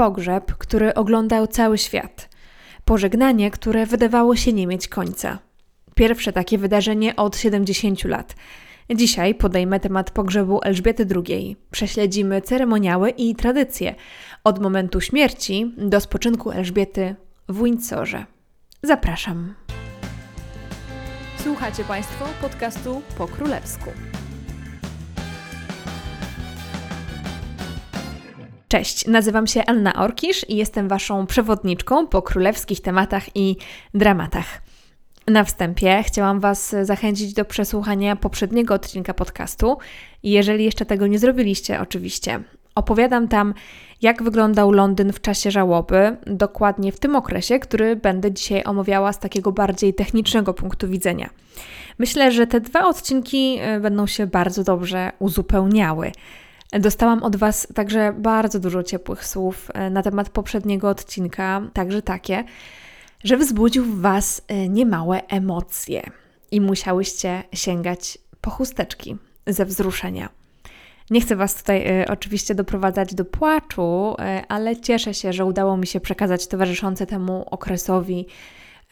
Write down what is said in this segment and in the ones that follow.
Pogrzeb, który oglądał cały świat. Pożegnanie, które wydawało się nie mieć końca. Pierwsze takie wydarzenie od 70 lat. Dzisiaj podejmę temat pogrzebu Elżbiety II. Prześledzimy ceremoniały i tradycje od momentu śmierci do spoczynku Elżbiety w Windsorze. Zapraszam. Słuchacie Państwo podcastu po królewsku. Cześć, nazywam się Anna Orkisz i jestem Waszą przewodniczką po królewskich tematach i dramatach. Na wstępie chciałam Was zachęcić do przesłuchania poprzedniego odcinka podcastu. Jeżeli jeszcze tego nie zrobiliście, oczywiście. Opowiadam tam, jak wyglądał Londyn w czasie żałoby, dokładnie w tym okresie, który będę dzisiaj omawiała z takiego bardziej technicznego punktu widzenia. Myślę, że te dwa odcinki e, będą się bardzo dobrze uzupełniały. Dostałam od Was także bardzo dużo ciepłych słów e, na temat poprzedniego odcinka, także takie, że wzbudził w Was e, niemałe emocje i musiałyście sięgać po chusteczki ze wzruszenia. Nie chcę Was tutaj y, oczywiście doprowadzać do płaczu, y, ale cieszę się, że udało mi się przekazać towarzyszące temu okresowi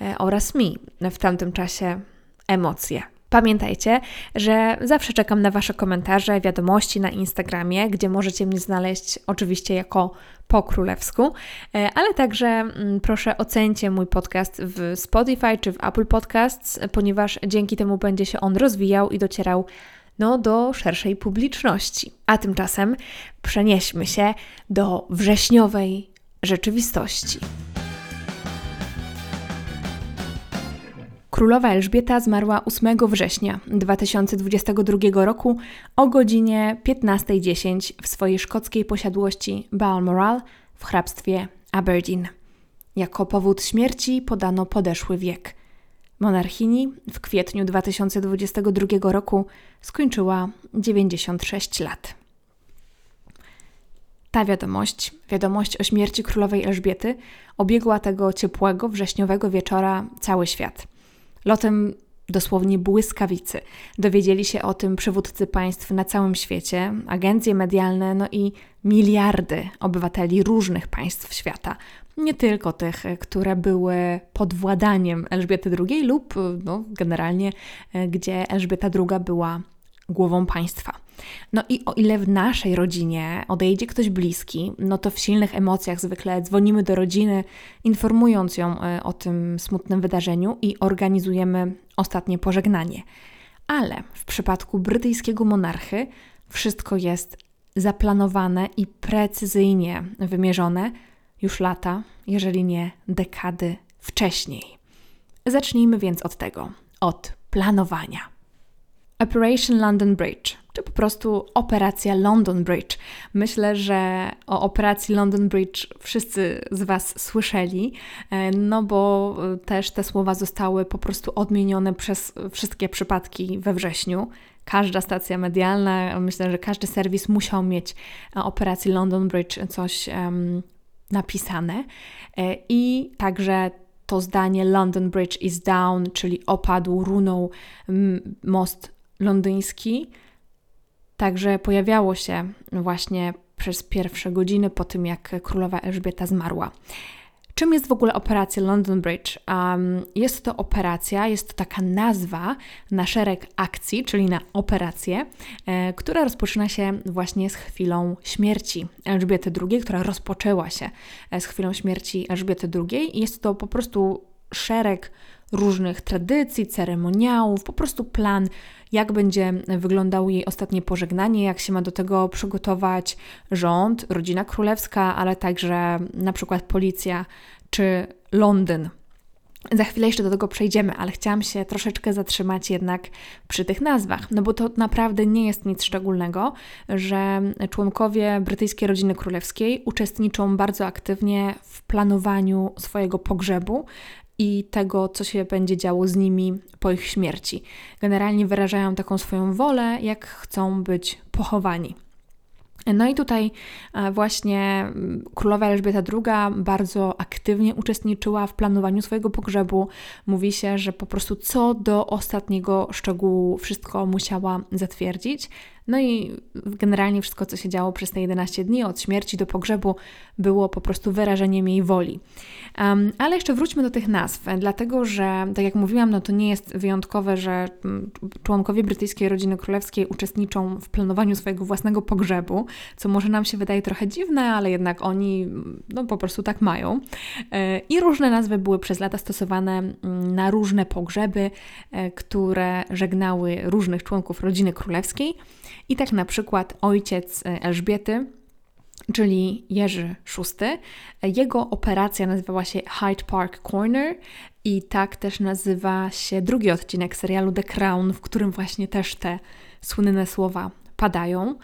y, oraz mi w tamtym czasie emocje. Pamiętajcie, że zawsze czekam na Wasze komentarze, wiadomości na Instagramie, gdzie możecie mnie znaleźć oczywiście jako po królewsku, e, ale także mm, proszę ocencie mój podcast w Spotify czy w Apple Podcasts, ponieważ dzięki temu będzie się on rozwijał i docierał no, do szerszej publiczności. A tymczasem przenieśmy się do wrześniowej rzeczywistości. Królowa Elżbieta zmarła 8 września 2022 roku o godzinie 15.10 w swojej szkockiej posiadłości Balmoral w hrabstwie Aberdeen. Jako powód śmierci podano podeszły wiek. Monarchini w kwietniu 2022 roku skończyła 96 lat. Ta wiadomość, wiadomość o śmierci królowej Elżbiety, obiegła tego ciepłego, wrześniowego wieczora cały świat. Lotem dosłownie błyskawicy. Dowiedzieli się o tym przywódcy państw na całym świecie, agencje medialne, no i miliardy obywateli różnych państw świata. Nie tylko tych, które były pod władaniem Elżbiety II lub no, generalnie e, gdzie Elżbieta II była głową państwa. No i o ile w naszej rodzinie odejdzie ktoś bliski, no to w silnych emocjach zwykle dzwonimy do rodziny, informując ją e, o tym smutnym wydarzeniu i organizujemy ostatnie pożegnanie. Ale w przypadku brytyjskiego monarchy wszystko jest zaplanowane i precyzyjnie wymierzone już lata, jeżeli nie dekady wcześniej. Zacznijmy więc od tego, od planowania. Operation London Bridge, czy po prostu Operacja London Bridge. Myślę, że o operacji London Bridge wszyscy z Was słyszeli, e, no bo e, też te słowa zostały po prostu odmienione przez wszystkie przypadki we wrześniu. Każda stacja medialna, myślę, że każdy serwis musiał mieć o operacji London Bridge coś um, napisane. E, I także to zdanie London Bridge is down, czyli opadł, runął most londyński, także pojawiało się właśnie przez pierwsze godziny po tym, jak królowa Elżbieta zmarła. Czym jest w ogóle operacja London Bridge? Um, jest to operacja, jest to taka nazwa na szereg akcji, czyli na operację, e, która rozpoczyna się właśnie z chwilą śmierci Elżbiety II, która rozpoczęła się e, z chwilą śmierci Elżbiety II. Jest to po prostu szereg różnych tradycji, ceremoniałów, po prostu plan, jak będzie wyglądało jej ostatnie pożegnanie, jak się ma do tego przygotować rząd, rodzina królewska, ale także na przykład policja czy Londyn. Za chwilę jeszcze do tego przejdziemy, ale chciałam się troszeczkę zatrzymać jednak przy tych nazwach, no bo to naprawdę nie jest nic szczególnego, że członkowie brytyjskiej rodziny królewskiej uczestniczą bardzo aktywnie w planowaniu swojego pogrzebu i tego, co się będzie działo z nimi po ich śmierci. Generalnie wyrażają taką swoją wolę, jak chcą być pochowani. No i tutaj e, właśnie mm, królowa Elżbieta II bardzo aktywnie uczestniczyła w planowaniu swojego pogrzebu. Mówi się, że po prostu co do ostatniego szczegółu wszystko musiała zatwierdzić. No i generalnie wszystko, co się działo przez te 11 dni, od śmierci do pogrzebu, było po prostu wyrażeniem jej woli. Um, ale jeszcze wróćmy do tych nazw, dlatego że, tak jak mówiłam, no to nie jest wyjątkowe, że mm, członkowie brytyjskiej rodziny królewskiej uczestniczą w planowaniu swojego własnego pogrzebu, co może nam się wydaje trochę dziwne, ale jednak oni no, po prostu tak mają. E, I różne nazwy były przez lata stosowane mm, na różne pogrzeby, e, które żegnały różnych członków rodziny królewskiej. I tak na przykład ojciec e, Elżbiety, czyli Jerzy VI, jego operacja nazywała się Hyde Park Corner i tak też nazywa się drugi odcinek serialu The Crown, w którym właśnie też te słynne słowa padają.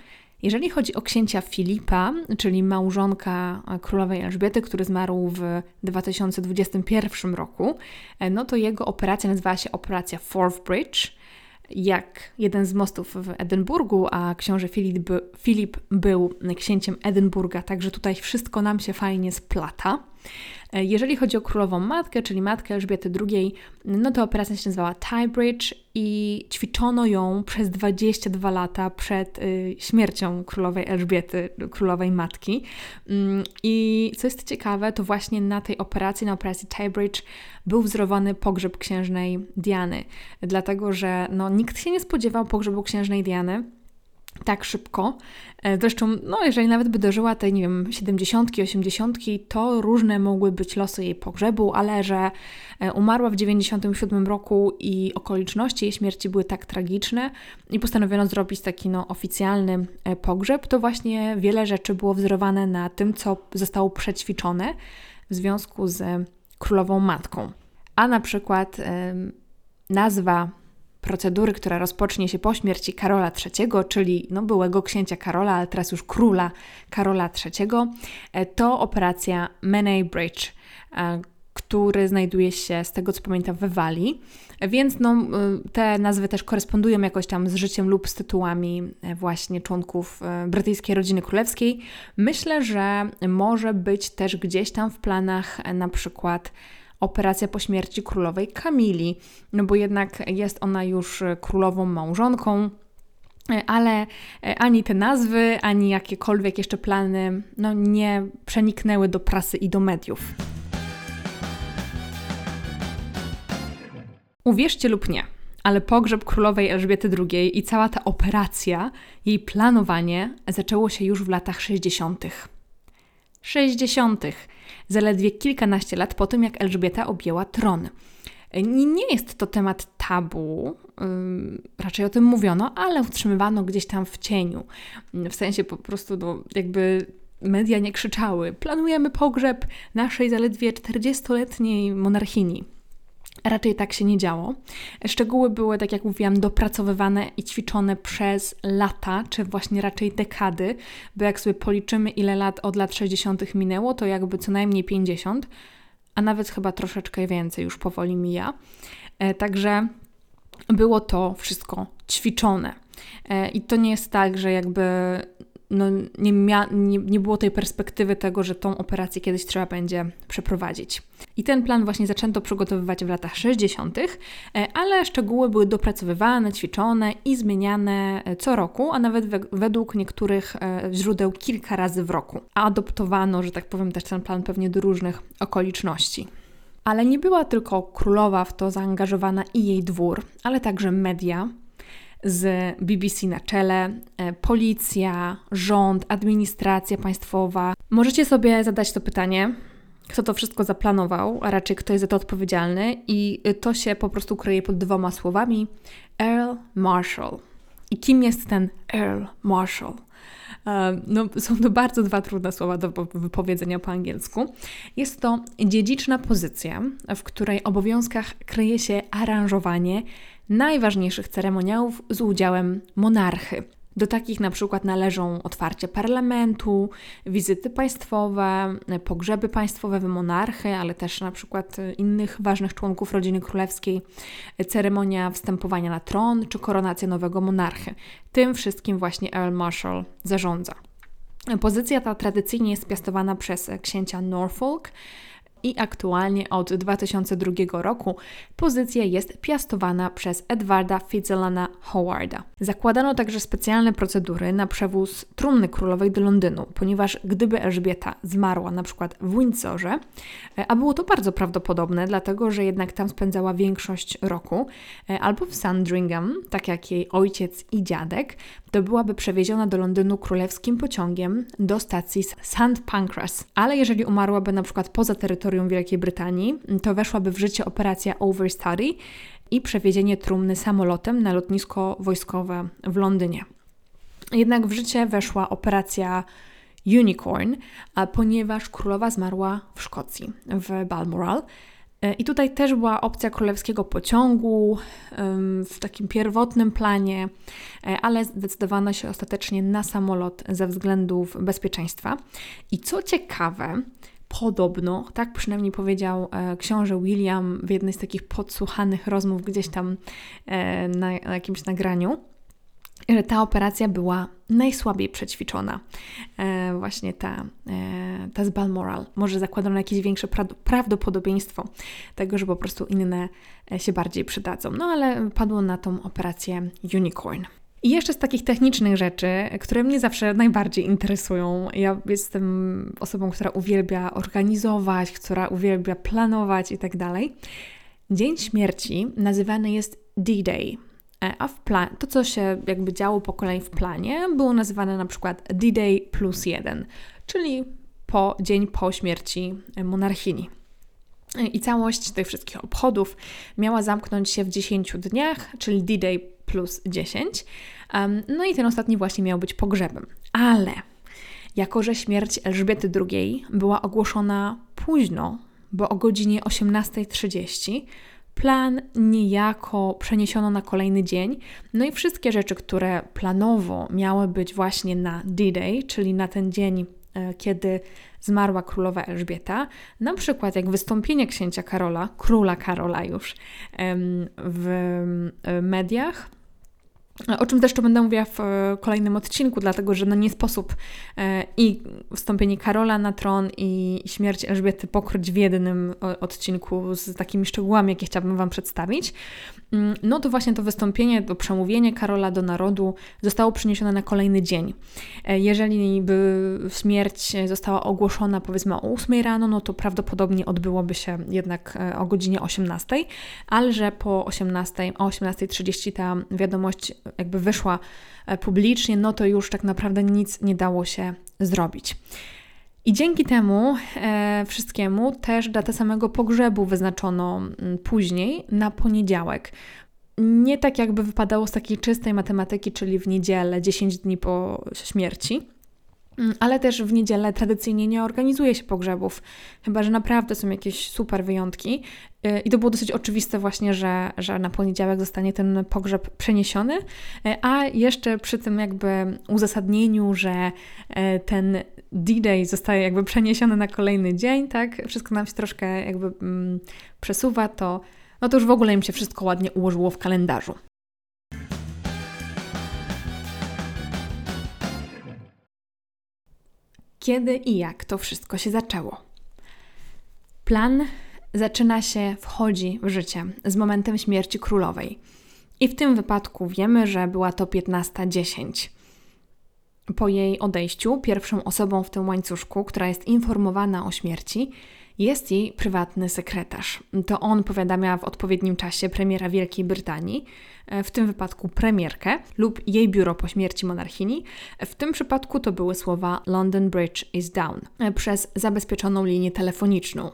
Jeżeli chodzi o księcia Filipa, czyli małżonka królowej Elżbiety, który zmarł w 2021 roku, no to jego operacja nazywała się operacja Forth Bridge jak jeden z mostów w Edynburgu, a książę Filip, Filip był księciem Edynburga, także tutaj wszystko nam się fajnie splata. E, jeżeli chodzi o królową matkę, czyli matkę Elżbiety II, no to operacja się nazywała Tiebridge i ćwiczono ją przez 22 lata przed y, śmiercią królowej Elżbiety, królowej matki. Mm, I co jest ciekawe, to właśnie na tej operacji, na operacji Tiebridge, był wzorowany pogrzeb księżnej Diany, dlatego że no, nikt się nie spodziewał pogrzebu księżnej Diany tak szybko. E, zresztą, no, jeżeli nawet by dożyła tej, nie wiem, 70, 80, to różne mogły być losy jej pogrzebu, ale że e, umarła w 97 roku i okoliczności jej śmierci były tak tragiczne i postanowiono zrobić taki no, oficjalny e, pogrzeb, to właśnie wiele rzeczy było wzorowane na tym, co zostało przećwiczone w związku z królową matką. A na przykład nazwa procedury, która rozpocznie się po śmierci Karola III, czyli no, byłego księcia Karola, ale teraz już króla Karola III, e, to operacja Menai Bridge, e, który znajduje się, z tego co pamiętam, we Walii. Więc no, e, te nazwy też korespondują jakoś tam z życiem lub z tytułami właśnie członków brytyjskiej rodziny królewskiej. Myślę, że może być też gdzieś tam w planach na przykład operacja po śmierci królowej Kamili, no bo jednak jest ona już królową małżonką, ale ani te nazwy, ani jakiekolwiek jeszcze plany no, nie przeniknęły do prasy i do mediów. Uwierzcie lub nie, ale pogrzeb królowej Elżbiety II i cała ta operacja, jej planowanie zaczęło się już w latach 60. 60 zaledwie kilkanaście lat po tym, jak Elżbieta objęła tron. Nie jest to temat tabu, raczej o tym mówiono, ale utrzymywano gdzieś tam w cieniu. W sensie po prostu, no, jakby media nie krzyczały: Planujemy pogrzeb naszej zaledwie 40-letniej monarchini. Raczej tak się nie działo. Szczegóły były, tak jak mówiłam, dopracowywane i ćwiczone przez lata, czy właśnie raczej dekady, bo jak sobie policzymy, ile lat od lat 60. minęło, to jakby co najmniej 50, a nawet chyba troszeczkę więcej już powoli mija. E, także było to wszystko ćwiczone. E, I to nie jest tak, że jakby no, nie, mia, nie, nie było tej perspektywy tego, że tą operację kiedyś trzeba będzie przeprowadzić. I ten plan właśnie zaczęto przygotowywać w latach 60., e, ale szczegóły były dopracowywane, ćwiczone i zmieniane e, co roku, a nawet we, według niektórych e, źródeł kilka razy w roku. A adoptowano, że tak powiem, też ten plan pewnie do różnych okoliczności. Ale nie była tylko królowa w to zaangażowana i jej dwór, ale także media, z BBC na czele, e, policja, rząd, administracja państwowa. Możecie sobie zadać to pytanie, kto to wszystko zaplanował, a raczej kto jest za to odpowiedzialny, i to się po prostu kryje pod dwoma słowami: Earl Marshall. I kim jest ten Earl Marshall? E, no, są to bardzo dwa trudne słowa do wypowiedzenia po angielsku. Jest to dziedziczna pozycja, w której obowiązkach kryje się aranżowanie najważniejszych ceremoniałów z udziałem monarchy. Do takich na przykład należą otwarcie parlamentu, wizyty państwowe, pogrzeby państwowe monarchy, ale też na przykład innych ważnych członków rodziny królewskiej, ceremonia wstępowania na tron czy koronacja nowego monarchy. Tym wszystkim właśnie Earl Marshall zarządza. Pozycja ta tradycyjnie jest piastowana przez księcia Norfolk, i aktualnie od 2002 roku pozycja jest piastowana przez Edwarda Fitzalana Howarda. Zakładano także specjalne procedury na przewóz trumny królowej do Londynu, ponieważ gdyby Elżbieta zmarła na przykład w Windsorze, e, a było to bardzo prawdopodobne, dlatego że jednak tam spędzała większość roku, e, albo w Sandringham, tak jak jej ojciec i dziadek, to byłaby przewieziona do Londynu królewskim pociągiem do stacji St. Pancras. Ale jeżeli umarłaby na przykład poza terytorium Wielkiej Brytanii, to weszłaby w życie operacja Overstudy i przewiezienie trumny samolotem na lotnisko wojskowe w Londynie. Jednak w życie weszła operacja Unicorn, ponieważ królowa zmarła w Szkocji, w Balmoral. E, I tutaj też była opcja królewskiego pociągu w takim pierwotnym planie, e, ale zdecydowano się ostatecznie na samolot ze względów bezpieczeństwa. I co ciekawe, podobno, tak przynajmniej powiedział e, książę William w jednej z takich podsłuchanych rozmów gdzieś tam na jakimś nagraniu, ta operacja była najsłabiej przećwiczona. E, właśnie ta, e, ta z Balmoral. Może zakładano jakieś większe pra- prawdopodobieństwo tego, że po prostu inne e, się bardziej przydadzą. No ale padło na tą operację Unicorn. I jeszcze z takich technicznych rzeczy, które mnie zawsze najbardziej interesują. Ja jestem osobą, która uwielbia organizować, która uwielbia planować i tak dalej. Dzień śmierci nazywany jest D-Day a w plan, to, co się jakby działo po kolei w planie, było nazywane na przykład D-Day plus jeden, czyli po dzień po śmierci monarchini. E, I całość tych wszystkich obchodów miała zamknąć się w 10 dniach, czyli D-Day plus 10. No i ten ostatni właśnie miał być pogrzebem. Ale jako, że śmierć Elżbiety II była ogłoszona późno, bo o godzinie 18.30, plan niejako przeniesiono na kolejny dzień. No i wszystkie rzeczy, które planowo miały być właśnie na D-Day, czyli na ten dzień, e, kiedy zmarła królowa Elżbieta, na przykład jak wystąpienie księcia Karola, króla Karola już w mediach, o czym też będę mówiła w e, kolejnym odcinku, dlatego że no nie sposób e, i wstąpienie Karola na tron i śmierć Elżbiety pokryć w jednym odcinku z takimi szczegółami, jakie chciałabym Wam przedstawić. Mm, no to właśnie to wystąpienie, to przemówienie Karola do narodu zostało przeniesione na kolejny dzień. E, jeżeli by śmierć została ogłoszona powiedzmy o 8 rano, no to prawdopodobnie odbyłoby się jednak o godzinie 18, ale że po 18, o 18.30 ta wiadomość jakby wyszła e, publicznie, no to już tak naprawdę nic nie dało się zrobić. I dzięki temu e, wszystkiemu też datę samego pogrzebu wyznaczono później na poniedziałek. Nie tak jakby wypadało z takiej czystej matematyki, czyli w niedzielę, 10 dni po śmierci, ale też w niedzielę tradycyjnie nie organizuje się pogrzebów, chyba że naprawdę są jakieś super wyjątki. Y, I to było dosyć oczywiste właśnie, że, że na poniedziałek zostanie ten pogrzeb przeniesiony, y, a jeszcze przy tym jakby uzasadnieniu, że y, ten D-Day zostaje jakby przeniesiony na kolejny dzień, tak, wszystko nam się troszkę jakby mm, przesuwa, to no to już w ogóle im się wszystko ładnie ułożyło w kalendarzu. Kiedy i jak to wszystko się zaczęło. Plan zaczyna się, wchodzi w życie z momentem śmierci królowej. I w tym wypadku wiemy, że była to 15.10. Po jej odejściu, pierwszą osobą w tym łańcuszku, która jest informowana o śmierci, jest jej prywatny sekretarz. To on powiadamia w odpowiednim czasie premiera Wielkiej Brytanii, e, w tym wypadku premierkę lub jej biuro po śmierci monarchini. W tym przypadku to były słowa London Bridge is down e, przez zabezpieczoną linię telefoniczną.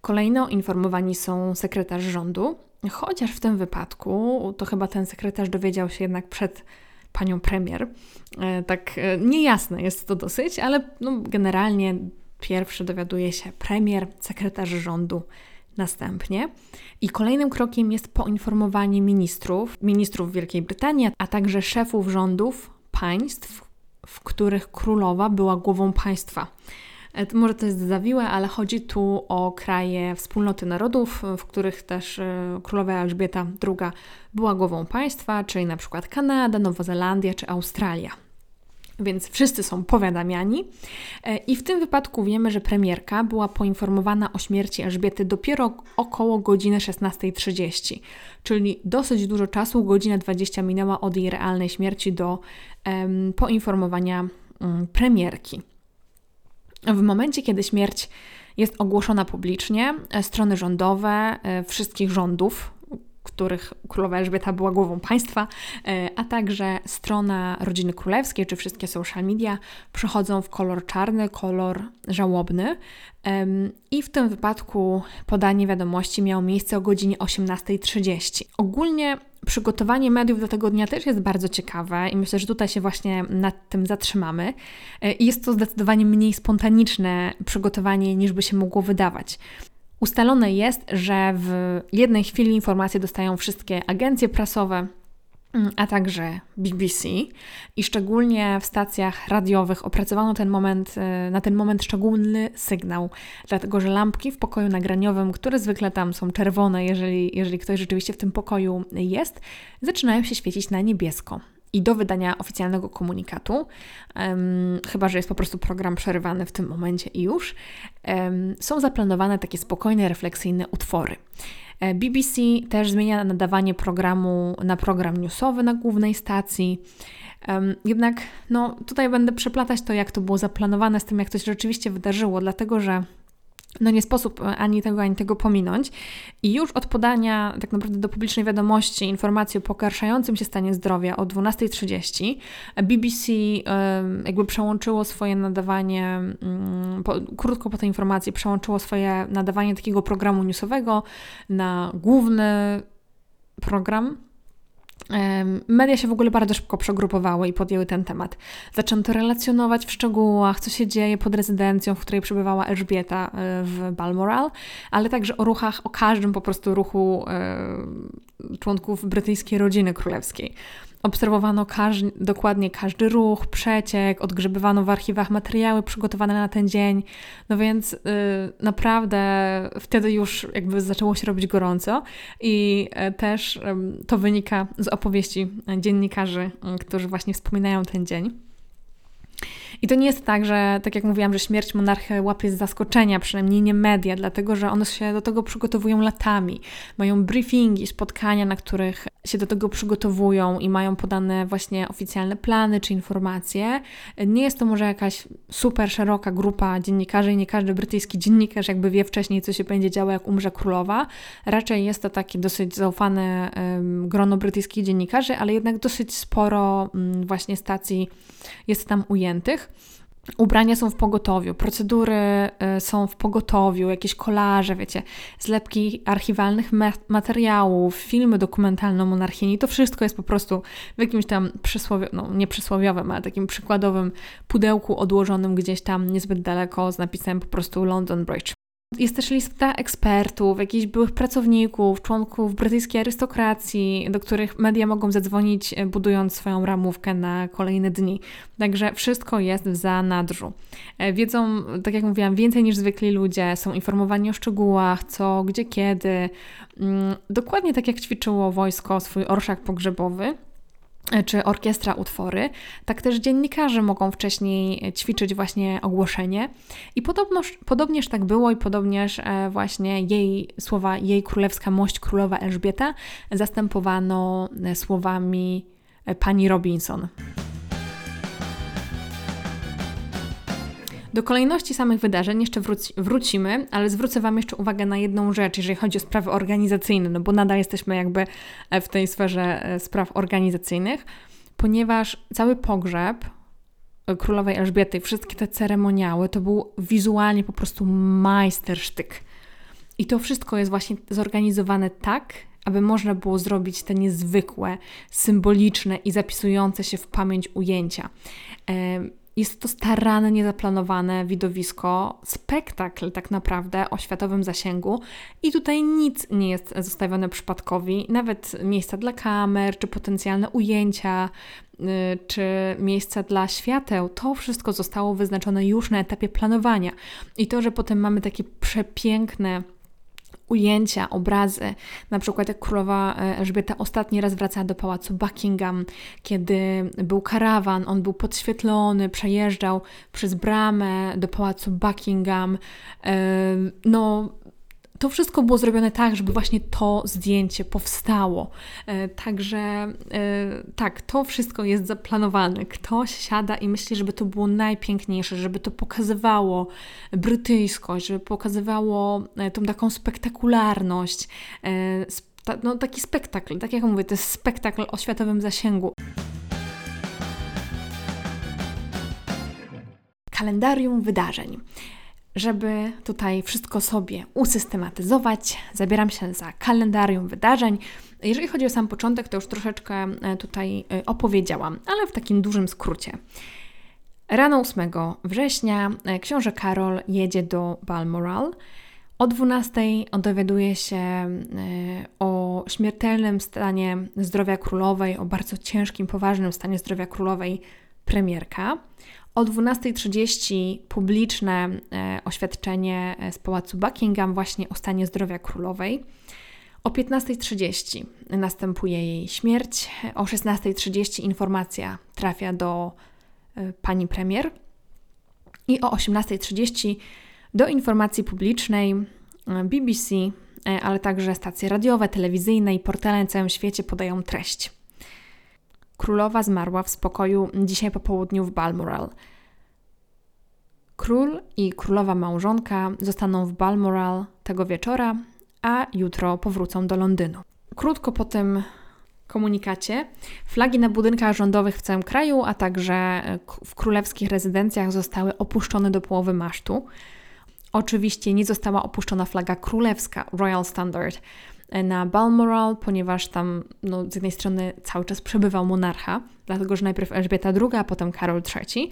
Kolejno informowani są sekretarz rządu, chociaż w tym wypadku to chyba ten sekretarz dowiedział się jednak przed panią premier. E, tak niejasne jest to dosyć, ale no, generalnie Pierwszy dowiaduje się premier, sekretarz rządu następnie. I kolejnym krokiem jest poinformowanie ministrów, ministrów Wielkiej Brytanii, a także szefów rządów państw, w których królowa była głową państwa. E, może to jest zawiłe, ale chodzi tu o kraje wspólnoty narodów, w których też e, królowa Elżbieta II była głową państwa, czyli na przykład Kanada, Nowa Zelandia czy Australia. Więc wszyscy są powiadamiani. E, I w tym wypadku wiemy, że premierka była poinformowana o śmierci Elżbiety dopiero około godziny 16.30, czyli dosyć dużo czasu, godzina 20 minęła od jej realnej śmierci do um, poinformowania um, premierki. W momencie, kiedy śmierć jest ogłoszona publicznie, e, strony rządowe e, wszystkich rządów których królowa Elżbieta była głową państwa, e, a także strona rodziny królewskiej, czy wszystkie social media przechodzą w kolor czarny, kolor żałobny. I w tym wypadku podanie wiadomości miało miejsce o godzinie 18.30. Ogólnie przygotowanie mediów do tego dnia też jest bardzo ciekawe i myślę, że tutaj się właśnie nad tym zatrzymamy. E, jest to zdecydowanie mniej spontaniczne przygotowanie niż by się mogło wydawać. Ustalone jest, że w jednej chwili informacje dostają wszystkie agencje prasowe, mm, a także BBC i szczególnie w stacjach radiowych opracowano ten moment, y, na ten moment szczególny sygnał, dlatego że lampki w pokoju nagraniowym, które zwykle tam są czerwone, jeżeli, jeżeli ktoś rzeczywiście w tym pokoju jest, zaczynają się świecić na niebiesko i do wydania oficjalnego komunikatu, um, chyba że jest po prostu program przerywany w tym momencie i już, um, są zaplanowane takie spokojne, refleksyjne utwory. E, BBC też zmienia nadawanie programu na program newsowy na głównej stacji. Um, jednak no, tutaj będę przeplatać to, jak to było zaplanowane z tym, jak to się rzeczywiście wydarzyło, dlatego że no nie sposób e, ani tego, ani tego pominąć. I już od podania tak naprawdę do publicznej wiadomości informacji o pogarszającym się stanie zdrowia o 12.30 BBC jakby przełączyło swoje nadawanie, mm, po, krótko po tej informacji przełączyło swoje nadawanie takiego programu newsowego na główny program Media się w ogóle bardzo szybko przegrupowały i podjęły ten temat. Zaczęto relacjonować w szczegółach, co się dzieje pod rezydencją, w której przebywała Elżbieta e, w Balmoral, ale także o ruchach, o każdym po prostu ruchu e, członków brytyjskiej rodziny królewskiej. Obserwowano każdy, dokładnie każdy ruch, przeciek, odgrzebywano w archiwach materiały przygotowane na ten dzień. No więc yy, naprawdę wtedy już jakby zaczęło się robić gorąco i yy, też yy, to wynika z opowieści dziennikarzy, y, którzy właśnie wspominają ten dzień. I to nie jest tak, że tak jak mówiłam, że śmierć monarchy łapie z zaskoczenia, przynajmniej nie media, dlatego że one się do tego przygotowują latami. Mają briefingi, spotkania, na których się do tego przygotowują i mają podane właśnie oficjalne plany czy informacje. Nie jest to może jakaś super szeroka grupa dziennikarzy i nie każdy brytyjski dziennikarz jakby wie wcześniej, co się będzie działo, jak umrze królowa. Raczej jest to takie dosyć zaufane grono brytyjskich dziennikarzy, ale jednak dosyć sporo um, właśnie stacji jest tam ujętych. Ubrania są w pogotowiu, procedury y, są w pogotowiu, jakieś kolaże, wiecie, zlepki archiwalnych materiałów, filmy dokumentalne o monarchini, to wszystko jest po prostu w jakimś tam przysłowiowym, no nie przysłowiowym, ale takim przykładowym pudełku odłożonym gdzieś tam niezbyt daleko z napisem po prostu London Bridge. Jest też lista ekspertów, jakichś byłych pracowników, członków brytyjskiej arystokracji, do których media mogą zadzwonić, e, budując swoją ramówkę na kolejne dni. Także wszystko jest w zanadrzu. E, wiedzą, tak jak mówiłam, więcej niż zwykli ludzie, są informowani o szczegółach, co, gdzie, kiedy. Mm, dokładnie tak jak ćwiczyło wojsko swój orszak pogrzebowy czy orkiestra utwory, tak też dziennikarze mogą wcześniej ćwiczyć właśnie ogłoszenie. I podobnież tak było i podobnież e, właśnie jej słowa, jej królewska mość królowa Elżbieta zastępowano e, słowami e, pani Robinson. Do kolejności samych wydarzeń jeszcze wróci, wrócimy, ale zwrócę Wam jeszcze uwagę na jedną rzecz, jeżeli chodzi o sprawy organizacyjne, no bo nadal jesteśmy jakby e, w tej sferze e, spraw organizacyjnych, ponieważ cały pogrzeb e, królowej Elżbiety i wszystkie te ceremoniały to był wizualnie po prostu majstersztyk. I to wszystko jest właśnie zorganizowane tak, aby można było zrobić te niezwykłe, symboliczne i zapisujące się w pamięć ujęcia. Jest to starannie zaplanowane widowisko, spektakl tak naprawdę o światowym zasięgu i tutaj nic nie jest zostawione przypadkowi, nawet miejsca dla kamer, czy potencjalne ujęcia, y, czy miejsca dla świateł, to wszystko zostało wyznaczone już na etapie planowania. I to, że potem mamy takie przepiękne ujęcia, obrazy, na przykład jak królowa e, Elżbieta ostatni raz wracała do pałacu Buckingham, kiedy był karawan, on był podświetlony, przejeżdżał przez bramę do pałacu Buckingham. E, no, to wszystko było zrobione tak, żeby właśnie to zdjęcie powstało. E, także e, tak, to wszystko jest zaplanowane. Ktoś siada i myśli, żeby to było najpiękniejsze, żeby to pokazywało brytyjskość, żeby pokazywało e, tą taką spektakularność. No, taki spektakl, tak jak mówię, to jest spektakl o światowym zasięgu. Kalendarium wydarzeń. Żeby tutaj wszystko sobie usystematyzować, zabieram się za kalendarium wydarzeń. Jeżeli chodzi o sam początek, to już troszeczkę e, tutaj e, opowiedziałam, ale w takim dużym skrócie. Rano 8 września e, książę Karol jedzie do Balmoral. O 12 dowiaduje się o śmiertelnym stanie zdrowia królowej, o bardzo ciężkim, poważnym stanie zdrowia królowej premierka. O 12.30 publiczne e, oświadczenie z pałacu Buckingham właśnie o stanie zdrowia królowej. O 15.30 następuje jej śmierć. O 16.30 informacja trafia do e, pani premier. I o 18.30 do informacji publicznej e, BBC, ale także stacje radiowe, telewizyjne i portale na całym świecie podają treść. Królowa zmarła w spokoju dzisiaj po południu w Balmoral. Król i królowa małżonka zostaną w Balmoral tego wieczora, a jutro powrócą do Londynu. Krótko po tym komunikacie flagi na budynkach rządowych w całym kraju, a także w królewskich rezydencjach zostały opuszczone do połowy masztu. Oczywiście nie została opuszczona flaga królewska Royal Standard, na Balmoral, ponieważ tam no, z jednej strony cały czas przebywał monarcha, dlatego że najpierw Elżbieta II, a potem Karol III,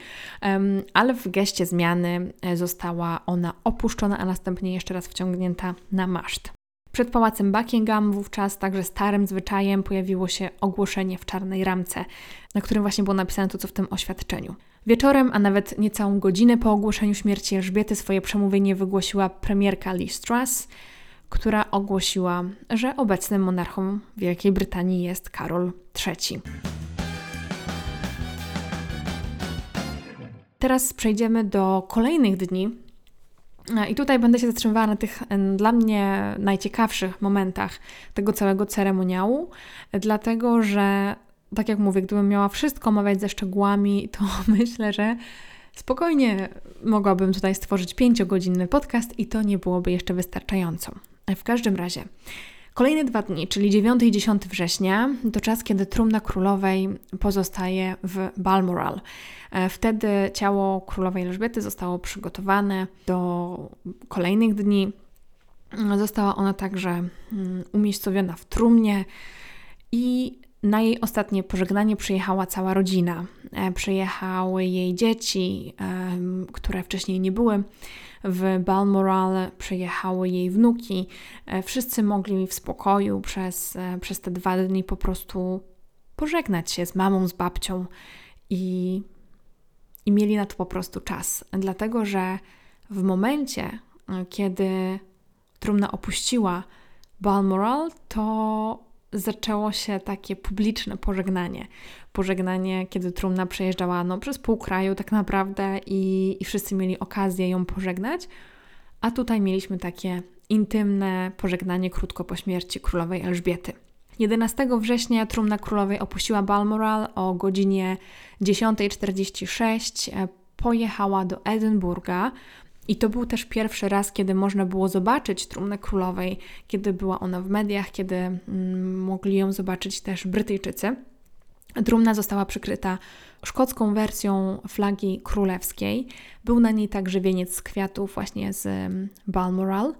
ale w geście zmiany e, została ona opuszczona, a następnie jeszcze raz wciągnięta na maszt. Przed pałacem Buckingham wówczas także starym zwyczajem pojawiło się ogłoszenie w czarnej ramce, na którym właśnie było napisane to, co w tym oświadczeniu. Wieczorem, a nawet niecałą godzinę po ogłoszeniu śmierci Elżbiety, swoje przemówienie wygłosiła premierka Liz Truss, która ogłosiła, że obecnym monarchą Wielkiej Brytanii jest Karol III. Teraz przejdziemy do kolejnych dni. I tutaj będę się zatrzymywała na tych dla mnie najciekawszych momentach tego całego ceremoniału, dlatego że, tak jak mówię, gdybym miała wszystko omawiać ze szczegółami, to myślę, że spokojnie mogłabym tutaj stworzyć pięciogodzinny podcast i to nie byłoby jeszcze wystarczająco. W każdym razie, kolejne dwa dni, czyli 9 i 10 września, to czas, kiedy trumna królowej pozostaje w Balmoral. E, wtedy ciało królowej Elżbiety zostało przygotowane do kolejnych dni. Została ona także mm, umiejscowiona w trumnie i na jej ostatnie pożegnanie przyjechała cała rodzina. E, przyjechały jej dzieci, które wcześniej nie były w Balmoral, przyjechały jej wnuki. E, wszyscy mogli w spokoju przez, e, przez te dwa dni po prostu pożegnać się z mamą, z babcią i, i mieli na to po prostu czas. Dlatego, że w momencie, kiedy trumna opuściła Balmoral, to zaczęło się takie publiczne pożegnanie. Pożegnanie, kiedy trumna przejeżdżała no, przez pół kraju tak naprawdę i, i wszyscy mieli okazję ją pożegnać, a tutaj mieliśmy takie intymne pożegnanie krótko po śmierci królowej Elżbiety. 11 września trumna królowej opuściła Balmoral o godzinie 10.46. E, pojechała do Edynburga, i to był też pierwszy raz, kiedy można było zobaczyć trumnę królowej, kiedy była ona w mediach, kiedy mm, mogli ją zobaczyć też Brytyjczycy. Trumna została przykryta szkocką wersją flagi królewskiej. Był na niej także wieniec z kwiatów właśnie z mm, Balmoral.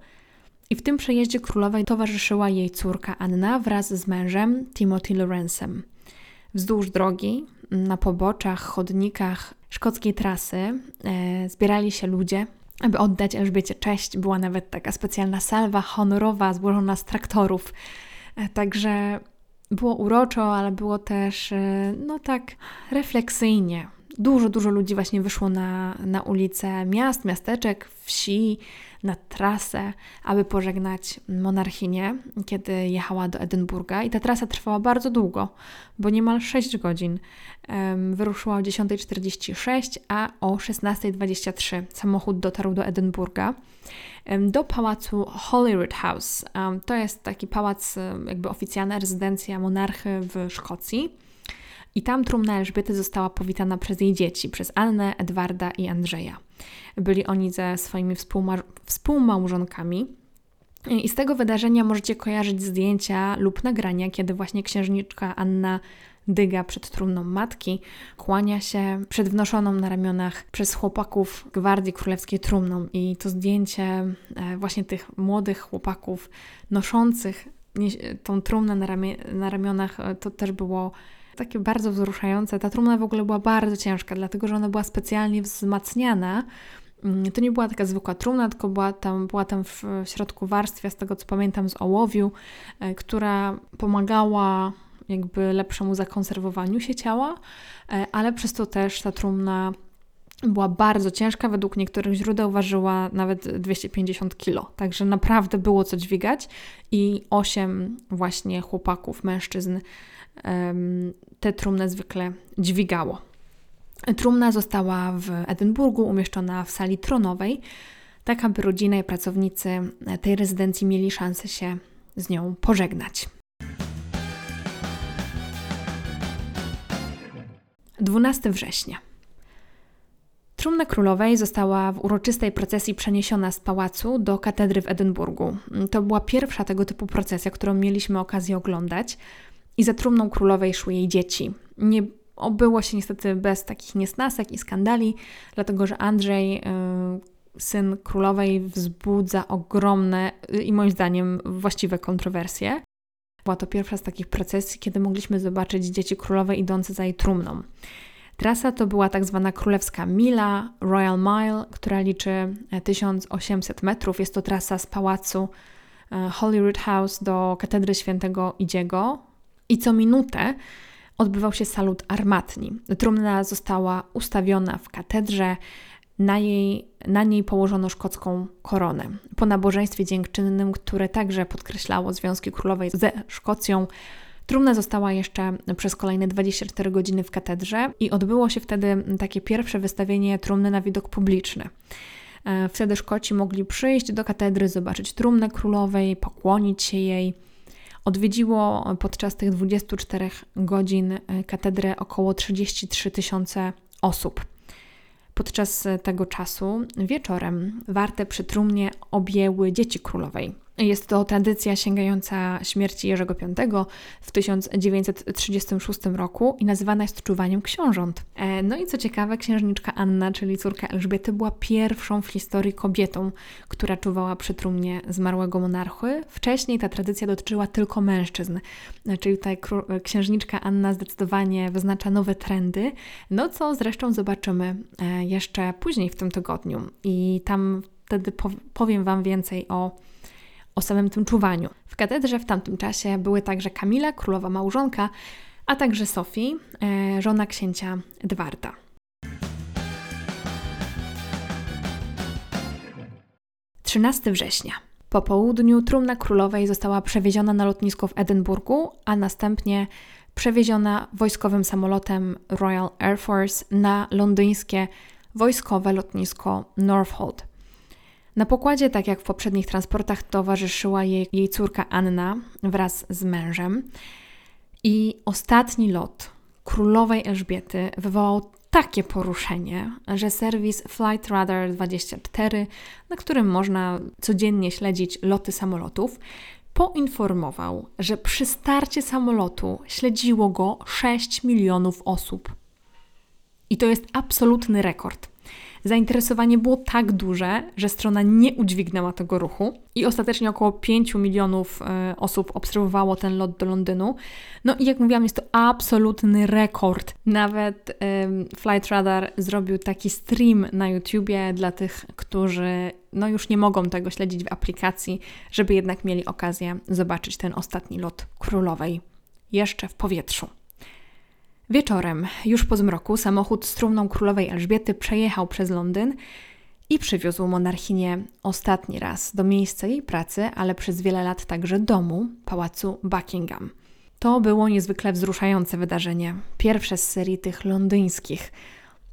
I w tym przejeździe królowej towarzyszyła jej córka Anna wraz z mężem Timothy Lawrence'em. Wzdłuż drogi, na poboczach, chodnikach szkockiej trasy e, zbierali się ludzie, aby oddać Elżbiecie cześć. Była nawet taka specjalna salwa honorowa złożona z traktorów. E, także było uroczo, ale było też, e, no tak, refleksyjnie. Dużo, dużo ludzi właśnie wyszło na, na ulice miast, miasteczek, wsi, na trasę, aby pożegnać monarchinię, kiedy jechała do Edynburga. I ta trasa trwała bardzo długo, bo niemal 6 godzin. Wyruszyła o 10.46, a o 16.23 samochód dotarł do Edynburga do pałacu Holyrood House. To jest taki pałac, jakby oficjalna rezydencja monarchy w Szkocji. I tam trumna Elżbiety została powitana przez jej dzieci, przez Annę, Edwarda i Andrzeja. Byli oni ze swoimi współma- współmałżonkami. I z tego wydarzenia możecie kojarzyć zdjęcia lub nagrania, kiedy właśnie księżniczka Anna dyga przed trumną matki, kłania się przed wnoszoną na ramionach przez chłopaków Gwardii Królewskiej trumną. I to zdjęcie e, właśnie tych młodych chłopaków noszących tą trumnę na, ramie, na ramionach, e, to też było takie bardzo wzruszające. Ta trumna w ogóle była bardzo ciężka, dlatego że ona była specjalnie wzmacniana. Mm, to nie była taka zwykła trumna, tylko była tam, była tam w środku warstwa, z tego co pamiętam, z ołowiu, e, która pomagała jakby lepszemu zakonserwowaniu się ciała, e, ale przez to też ta trumna była bardzo ciężka, według niektórych źródeł ważyła nawet 250 kg, także naprawdę było co dźwigać i osiem właśnie chłopaków, mężczyzn te trumny zwykle dźwigało. Trumna została w Edynburgu umieszczona w sali tronowej, tak aby rodzina i pracownicy tej rezydencji mieli szansę się z nią pożegnać. 12 września. Trumna królowej została w uroczystej procesji przeniesiona z pałacu do katedry w Edynburgu. To była pierwsza tego typu procesja, którą mieliśmy okazję oglądać i za trumną królowej szły jej dzieci. Nie obyło się niestety bez takich niesnasek i skandali, dlatego że Andrzej, yy, syn królowej, wzbudza ogromne yy, i moim zdaniem właściwe kontrowersje. Była to pierwsza z takich procesji, kiedy mogliśmy zobaczyć dzieci królowej idące za jej trumną. Trasa to była tak zwana królewska mila, Royal Mile, która liczy 1800 metrów. Jest to trasa z pałacu e, Holyrood House do katedry świętego Idziego i co minutę odbywał się salut armatni. Trumna została ustawiona w katedrze, na, jej, na niej położono szkocką koronę. Po nabożeństwie dziękczynnym, które także podkreślało związki królowej ze Szkocją, Trumna została jeszcze przez kolejne 24 godziny w katedrze i odbyło się wtedy takie pierwsze wystawienie trumny na widok publiczny. E, wtedy Szkoci mogli przyjść do katedry, zobaczyć trumnę królowej, pokłonić się jej. Odwiedziło podczas tych 24 godzin e, katedrę około 33 tysiące osób. Podczas tego czasu wieczorem warte przy trumnie objęły dzieci królowej. Jest to tradycja sięgająca śmierci Jerzego V w 1936 roku i nazywana jest czuwaniem książąt. E, no i co ciekawe, księżniczka Anna, czyli córka Elżbiety, była pierwszą w historii kobietą, która czuwała przy trumnie zmarłego monarchy. Wcześniej ta tradycja dotyczyła tylko mężczyzn, e, czyli tutaj księżniczka Anna zdecydowanie wyznacza nowe trendy, no co zresztą zobaczymy e, jeszcze później w tym tygodniu. I tam wtedy powiem Wam więcej o o samym tym czuwaniu. W katedrze w tamtym czasie były także Kamila, królowa małżonka, a także Sofii, e, żona księcia Edwarda. Trzynasty września. Po południu trumna królowej została przewieziona na lotnisko w Edynburgu, a następnie przewieziona wojskowym samolotem Royal Air Force na londyńskie wojskowe lotnisko Northolt. Na pokładzie, tak jak w poprzednich transportach, towarzyszyła jej, jej córka Anna wraz z mężem. I ostatni lot królowej Elżbiety wywołał takie poruszenie, że serwis Flight Radar 24, na którym można codziennie śledzić loty samolotów, poinformował, że przy starcie samolotu śledziło go 6 milionów osób. I to jest absolutny rekord. Zainteresowanie było tak duże, że strona nie udźwignęła tego ruchu i ostatecznie około 5 milionów e, osób obserwowało ten lot do Londynu. No i jak mówiłam, jest to absolutny rekord. Nawet Flight Radar zrobił taki stream na YouTubie dla tych, którzy no już nie mogą tego śledzić w aplikacji, żeby jednak mieli okazję zobaczyć ten ostatni lot królowej jeszcze w powietrzu. Wieczorem, już po zmroku, samochód z trumną królowej Elżbiety przejechał przez Londyn i przywiózł monarchinię ostatni raz do miejsca jej pracy, ale przez wiele lat także domu, pałacu Buckingham. To było niezwykle wzruszające wydarzenie, pierwsze z serii tych londyńskich.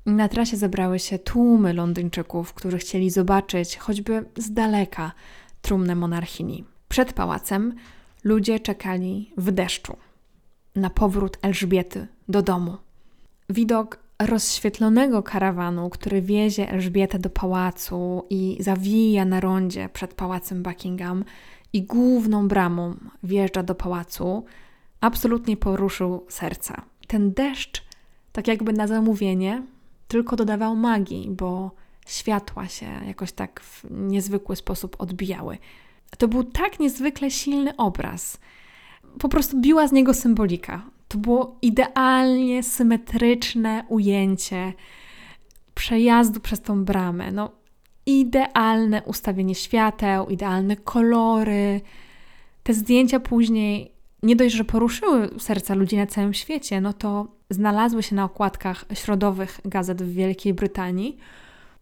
Na trasie zebrały się tłumy Londyńczyków, którzy chcieli zobaczyć choćby z daleka trumnę monarchini. Przed pałacem ludzie czekali w deszczu na powrót Elżbiety do domu. Widok rozświetlonego karawanu, który wiezie Elżbietę do pałacu i zawija na rondzie przed pałacem Buckingham i główną bramą wjeżdża do pałacu, absolutnie poruszył serca. Ten deszcz, tak jakby na zamówienie, tylko dodawał magii, bo światła się jakoś tak w niezwykły sposób odbijały. To był tak niezwykle silny obraz. Po prostu biła z niego symbolika. To było idealnie symetryczne ujęcie przejazdu przez tą bramę. No, idealne ustawienie świateł, idealne kolory. Te zdjęcia później nie dość, że poruszyły serca ludzi na całym świecie, no to znalazły się na okładkach środowych gazet w Wielkiej Brytanii.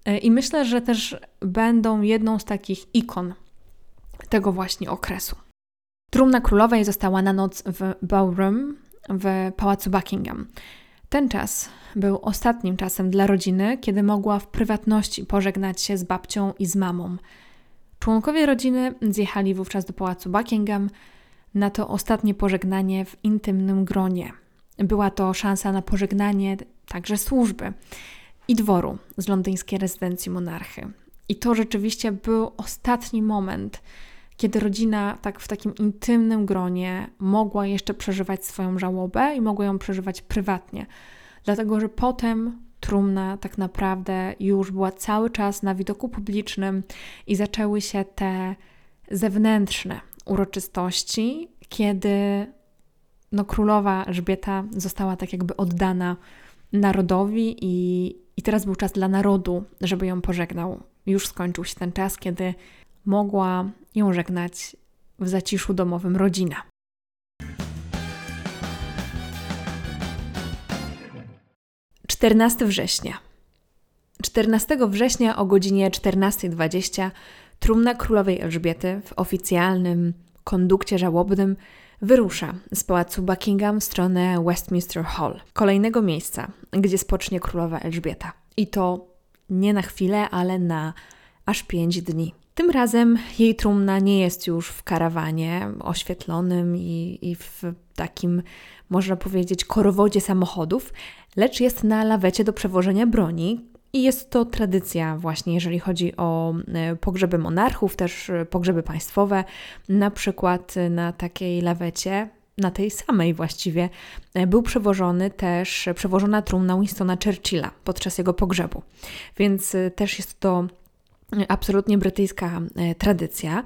E, I myślę, że też będą jedną z takich ikon tego właśnie okresu. Trumna królowej została na noc w Ballroom w pałacu Buckingham. Ten czas był ostatnim czasem dla rodziny, kiedy mogła w prywatności pożegnać się z babcią i z mamą. Członkowie rodziny zjechali wówczas do pałacu Buckingham na to ostatnie pożegnanie w intymnym gronie. Była to szansa na pożegnanie także służby i dworu z londyńskiej rezydencji monarchy. I to rzeczywiście był ostatni moment, kiedy rodzina tak w takim intymnym gronie mogła jeszcze przeżywać swoją żałobę i mogła ją przeżywać prywatnie. Dlatego, że potem trumna tak naprawdę już była cały czas na widoku publicznym i zaczęły się te zewnętrzne uroczystości, kiedy no, królowa Elżbieta została tak jakby oddana narodowi i, i teraz był czas dla narodu, żeby ją pożegnał. Już skończył się ten czas, kiedy mogła ją żegnać w zaciszu domowym rodzina. Czternasty września. 14 września o godzinie 14.20 trumna królowej Elżbiety w oficjalnym kondukcie żałobnym wyrusza z pałacu Buckingham w stronę Westminster Hall, kolejnego miejsca, gdzie spocznie królowa Elżbieta. I to nie na chwilę, ale na aż pięć dni. Tym razem jej trumna nie jest już w karawanie oświetlonym i, i w takim, można powiedzieć, korowodzie samochodów, lecz jest na lawecie do przewożenia broni, i jest to tradycja właśnie, jeżeli chodzi o e, pogrzeby monarchów, też e, pogrzeby państwowe. Na przykład na takiej lawecie, na tej samej właściwie, e, był przewożony też, przewożona trumna Winstona Churchilla podczas jego pogrzebu. Więc też jest to absolutnie brytyjska tradycja.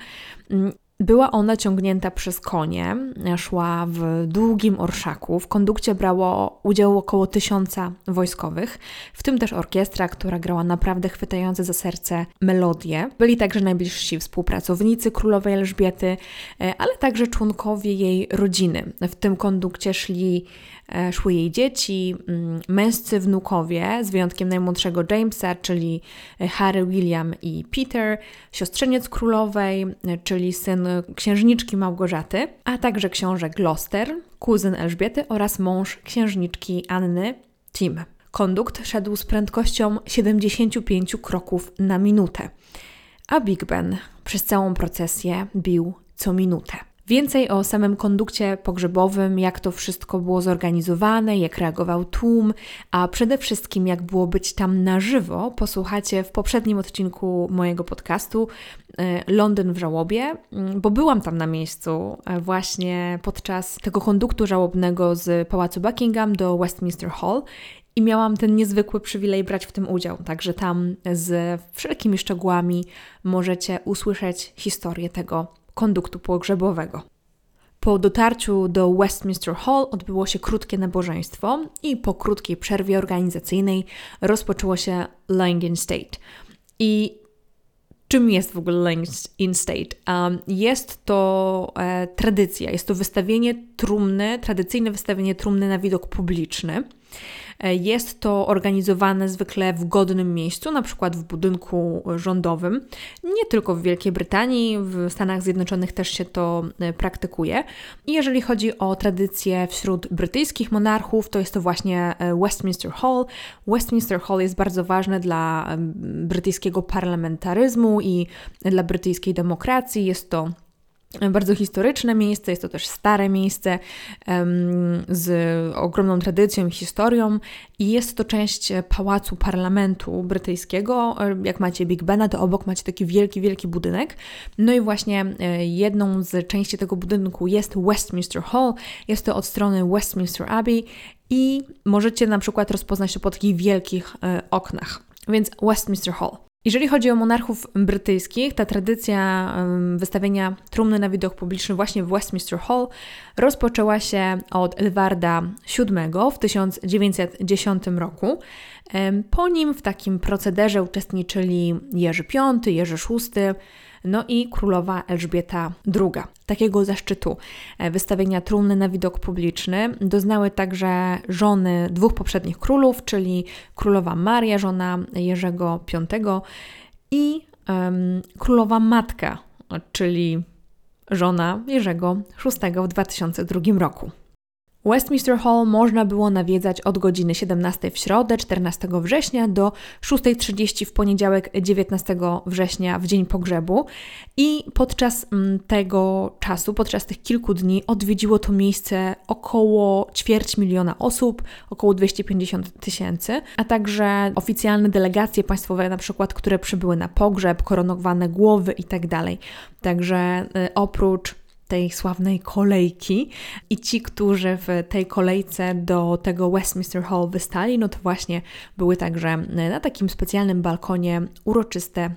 Mm, była ona ciągnięta przez konie, szła w długim orszaku. W kondukcie brało udział około tysiąca wojskowych, w tym też orkiestra, która grała naprawdę chwytające za serce melodie. Byli także najbliżsi współpracownicy królowej Elżbiety, e, ale także członkowie jej rodziny. W tym kondukcie szli E, szły jej dzieci, mm, męscy wnukowie, z wyjątkiem najmłodszego Jamesa, czyli e, Harry, William i Peter, siostrzeniec królowej, e, czyli syn księżniczki Małgorzaty, a także książę Gloucester, kuzyn Elżbiety oraz mąż księżniczki Anny, Tim. Kondukt szedł z prędkością 75 kroków na minutę, a Big Ben przez całą procesję bił co minutę. Więcej o samym kondukcie pogrzebowym, jak to wszystko było zorganizowane, jak reagował tłum, a przede wszystkim jak było być tam na żywo, posłuchacie w poprzednim odcinku mojego podcastu e, Londyn w żałobie, mm, bo byłam tam na miejscu e, właśnie podczas tego konduktu żałobnego z Pałacu Buckingham do Westminster Hall i miałam ten niezwykły przywilej brać w tym udział. Także tam z wszelkimi szczegółami możecie usłyszeć historię tego konduktu pogrzebowego. Po dotarciu do Westminster Hall odbyło się krótkie nabożeństwo i po krótkiej przerwie organizacyjnej rozpoczęło się Lying in State. I czym jest w ogóle Lying in State? Um, jest to e, tradycja, jest to wystawienie trumny, tradycyjne wystawienie trumny na widok publiczny – jest to organizowane zwykle w godnym miejscu, na przykład w budynku rządowym. Nie tylko w Wielkiej Brytanii, w Stanach Zjednoczonych też się to e, praktykuje. I jeżeli chodzi o tradycje wśród brytyjskich monarchów, to jest to właśnie e, Westminster Hall. Westminster Hall jest bardzo ważny dla brytyjskiego parlamentaryzmu i dla brytyjskiej demokracji. Jest to bardzo historyczne miejsce, jest to też stare miejsce z ogromną tradycją i historią i jest to część pałacu parlamentu brytyjskiego. Jak macie Big Bena, to obok macie taki wielki, wielki budynek. No i właśnie e, jedną z części tego budynku jest Westminster Hall. Jest to od strony Westminster Abbey i możecie na przykład rozpoznać to po takich wielkich e, oknach. Więc Westminster Hall. Jeżeli chodzi o monarchów brytyjskich, ta tradycja wystawienia trumny na widok publiczny właśnie w Westminster Hall rozpoczęła się od Edwarda VII w 1910 roku. Po nim w takim procederze uczestniczyli Jerzy V, Jerzy VI, no i królowa Elżbieta II. Takiego zaszczytu e, wystawienia trumny na widok publiczny doznały także żony dwóch poprzednich królów, czyli królowa Maria, żona Jerzego V i um, królowa matka, czyli żona Jerzego VI w 2002 roku. Westminster Hall można było nawiedzać od godziny 17 w środę 14 września do 6.30 w poniedziałek 19 września w dzień pogrzebu i podczas mm, tego czasu, podczas tych kilku dni odwiedziło to miejsce około ćwierć miliona osób, około 250 tysięcy, a także oficjalne delegacje państwowe na przykład, które przybyły na pogrzeb, koronowane głowy itd. Tak także y, oprócz tej sławnej kolejki i ci, którzy w tej kolejce do tego Westminster Hall wystali, no to właśnie były także na takim specjalnym balkonie uroczyste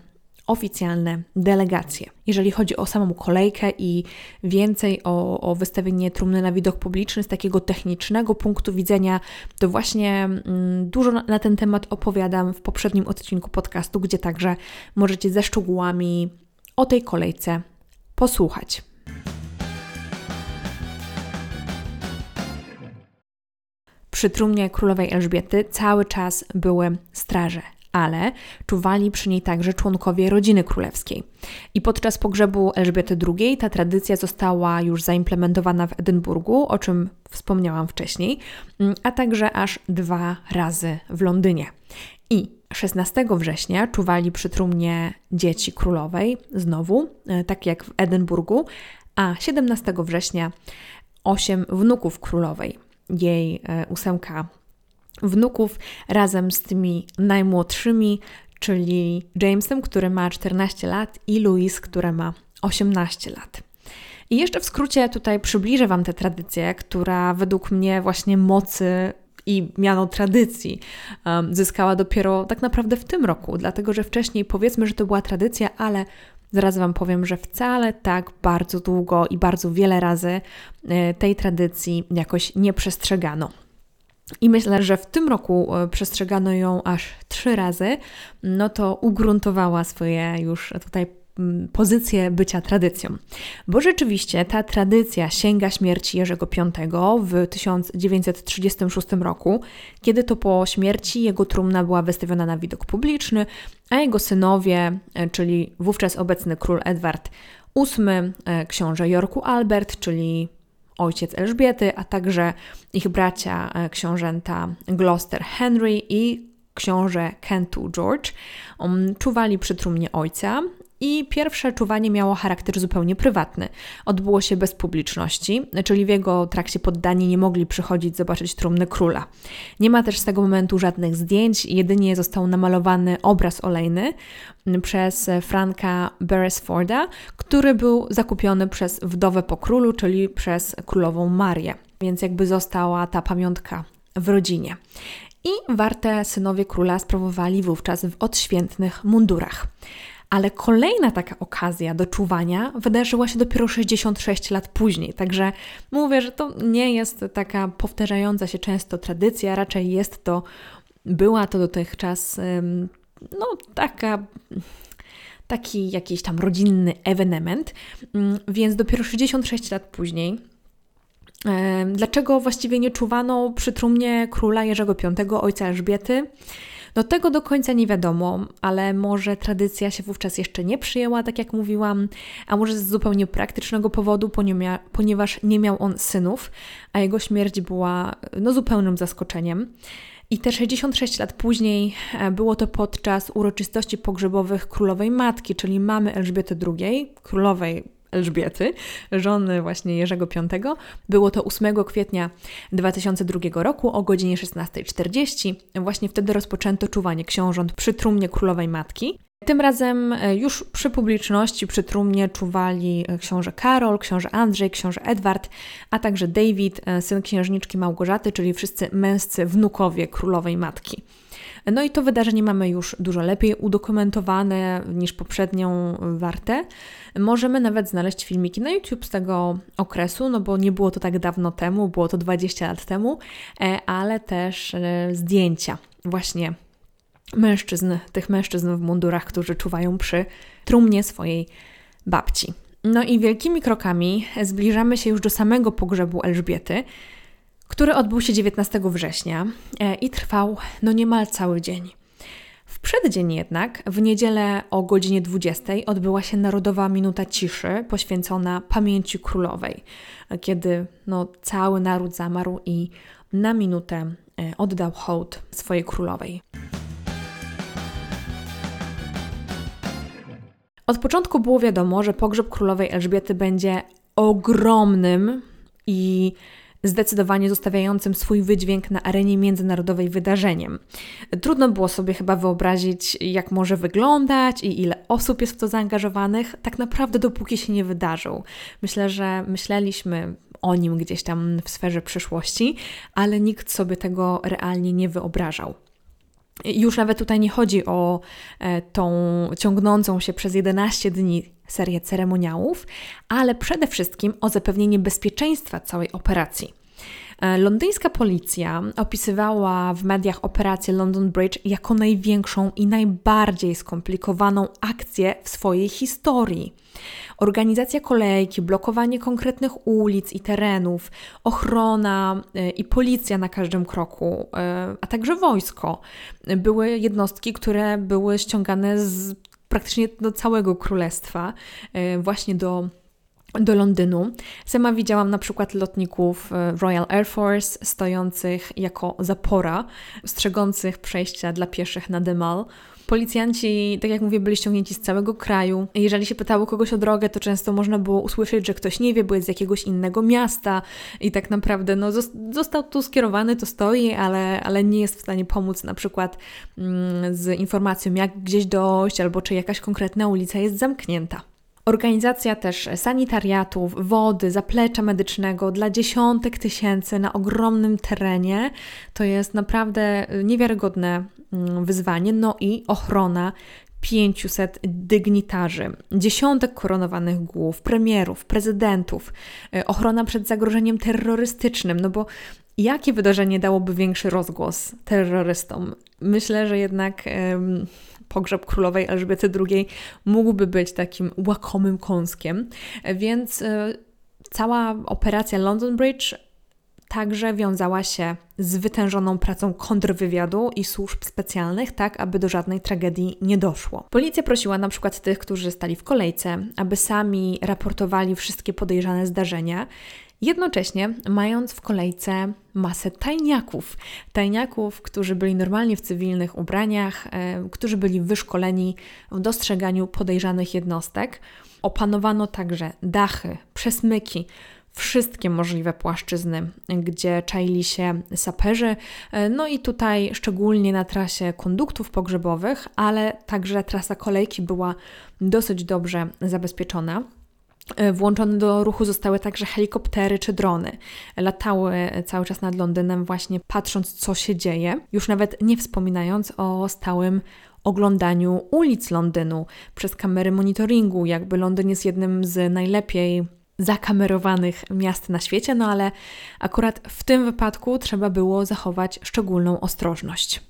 oficjalne delegacje. Jeżeli chodzi o samą kolejkę i więcej o, o wystawienie trumny na widok publiczny z takiego technicznego punktu widzenia, to właśnie mm, dużo na, na ten temat opowiadam w poprzednim odcinku podcastu, gdzie także możecie ze szczegółami o tej kolejce posłuchać. Przy trumnie królowej Elżbiety cały czas były straże, ale czuwali przy niej także członkowie rodziny królewskiej. I podczas pogrzebu Elżbiety II ta tradycja została już zaimplementowana w Edynburgu, o czym wspomniałam wcześniej, mm, a także aż dwa razy w Londynie. I 16 września czuwali przy trumnie dzieci królowej, znowu, e, tak jak w Edynburgu, a 17 września osiem wnuków królowej jej e, ósemka wnuków razem z tymi najmłodszymi, czyli Jamesem, który ma 14 lat i Louise, która ma 18 lat. I jeszcze w skrócie tutaj przybliżę Wam tę tradycję, która według mnie właśnie mocy i miano tradycji um, zyskała dopiero tak naprawdę w tym roku, dlatego że wcześniej powiedzmy, że to była tradycja, ale Zaraz Wam powiem, że wcale tak bardzo długo i bardzo wiele razy e, tej tradycji jakoś nie przestrzegano. I myślę, że w tym roku e, przestrzegano ją aż trzy razy, no to ugruntowała swoje już tutaj pozycję bycia tradycją. Bo rzeczywiście ta tradycja sięga śmierci Jerzego V w 1936 roku, kiedy to po śmierci jego trumna była wystawiona na widok publiczny, a jego synowie, e, czyli wówczas obecny król Edward VIII, e, książę Jorku Albert, czyli ojciec Elżbiety, a także ich bracia e, książęta Gloucester Henry i książę Kentu George, um, czuwali przy trumnie ojca, i pierwsze czuwanie miało charakter zupełnie prywatny. Odbyło się bez publiczności, czyli w jego trakcie poddani nie mogli przychodzić zobaczyć trumny króla. Nie ma też z tego momentu żadnych zdjęć, jedynie został namalowany obraz olejny przez Franka Beresforda, który był zakupiony przez wdowę po królu, czyli przez królową Marię. Więc jakby została ta pamiątka w rodzinie i warte synowie króla sprawowali wówczas w odświętnych mundurach. Ale kolejna taka okazja do czuwania wydarzyła się dopiero 66 lat później. Także mówię, że to nie jest taka powtarzająca się często tradycja, raczej jest to, była to dotychczas, no, taka taki jakiś tam rodzinny ewenement, mm, więc dopiero 66 lat później Dlaczego właściwie nie czuwano przy trumnie króla Jerzego V, ojca Elżbiety? No tego do końca nie wiadomo, ale może tradycja się wówczas jeszcze nie przyjęła, tak jak mówiłam, a może z zupełnie praktycznego powodu, ponieważ nie miał on synów, a jego śmierć była no, zupełnym zaskoczeniem. I te 66 lat później e, było to podczas uroczystości pogrzebowych królowej matki, czyli mamy Elżbiety II, królowej Elżbiety, żony właśnie Jerzego V. Było to 8 kwietnia 2002 roku o godzinie 16.40. Właśnie wtedy rozpoczęto czuwanie książąt przy trumnie królowej matki. Tym razem e, już przy publiczności, przy trumnie czuwali e, książę Karol, książę Andrzej, książę Edward, a także David, e, syn księżniczki Małgorzaty, czyli wszyscy męscy wnukowie królowej matki. No i to wydarzenie mamy już dużo lepiej udokumentowane niż poprzednią wartę. Możemy nawet znaleźć filmiki na YouTube z tego okresu, no bo nie było to tak dawno temu, było to 20 lat temu, ale też zdjęcia właśnie mężczyzn, tych mężczyzn w mundurach, którzy czuwają przy trumnie swojej babci. No i wielkimi krokami zbliżamy się już do samego pogrzebu Elżbiety, który odbył się 19 września e, i trwał no niemal cały dzień. W przeddzień jednak, w niedzielę o godzinie 20 odbyła się Narodowa Minuta Ciszy poświęcona pamięci królowej, kiedy no, cały naród zamarł i na minutę e, oddał hołd swojej królowej. Od początku było wiadomo, że pogrzeb królowej Elżbiety będzie ogromnym i zdecydowanie zostawiającym swój wydźwięk na arenie międzynarodowej wydarzeniem. Trudno było sobie chyba wyobrazić, jak może wyglądać i ile osób jest w to zaangażowanych, tak naprawdę dopóki się nie wydarzył. Myślę, że myśleliśmy o nim gdzieś tam w sferze przyszłości, ale nikt sobie tego realnie nie wyobrażał. Już nawet tutaj nie chodzi o e, tą ciągnącą się przez 11 dni serię ceremoniałów, ale przede wszystkim o zapewnienie bezpieczeństwa całej operacji. E, londyńska policja opisywała w mediach operację London Bridge jako największą i najbardziej skomplikowaną akcję w swojej historii. Organizacja kolejki, blokowanie konkretnych ulic i terenów, ochrona e, i policja na każdym kroku, e, a także wojsko były jednostki, które były ściągane z praktycznie do całego królestwa, właśnie do do Londynu. Sama widziałam na przykład lotników e, Royal Air Force stojących jako zapora, strzegących przejścia dla pieszych na Demal. Policjanci, tak jak mówię, byli ściągnięci z całego kraju. Jeżeli się pytało kogoś o drogę, to często można było usłyszeć, że ktoś nie wie, bo jest z jakiegoś innego miasta i tak naprawdę no, został tu skierowany, to stoi, ale, ale nie jest w stanie pomóc na przykład mm, z informacją, jak gdzieś dojść, albo czy jakaś konkretna ulica jest zamknięta. Organizacja też sanitariatów, wody, zaplecza medycznego dla dziesiątek tysięcy na ogromnym terenie to jest naprawdę niewiarygodne mm, wyzwanie. No i ochrona 500 dygnitarzy, dziesiątek koronowanych głów, premierów, prezydentów, y, ochrona przed zagrożeniem terrorystycznym, no bo jakie wydarzenie dałoby większy rozgłos terrorystom? Myślę, że jednak pogrzeb królowej Elżbiety II mógłby być takim łakomym kąskiem, więc e, cała operacja London Bridge także wiązała się z wytężoną pracą kontrwywiadu i służb specjalnych, tak aby do żadnej tragedii nie doszło. Policja prosiła na przykład tych, którzy stali w kolejce, aby sami raportowali wszystkie podejrzane zdarzenia Jednocześnie mając w kolejce masę tajniaków, tajniaków, którzy byli normalnie w cywilnych ubraniach, e, którzy byli wyszkoleni w dostrzeganiu podejrzanych jednostek. Opanowano także dachy, przesmyki, wszystkie możliwe płaszczyzny, gdzie czaili się saperzy. E, no i tutaj szczególnie na trasie konduktów pogrzebowych, ale także trasa kolejki była dosyć dobrze zabezpieczona. E, włączone do ruchu zostały także helikoptery czy drony. Latały cały czas nad Londynem, właśnie patrząc, co się dzieje, już nawet nie wspominając o stałym oglądaniu ulic Londynu przez kamery monitoringu. Jakby Londyn jest jednym z najlepiej zakamerowanych miast na świecie, no ale akurat w tym wypadku trzeba było zachować szczególną ostrożność.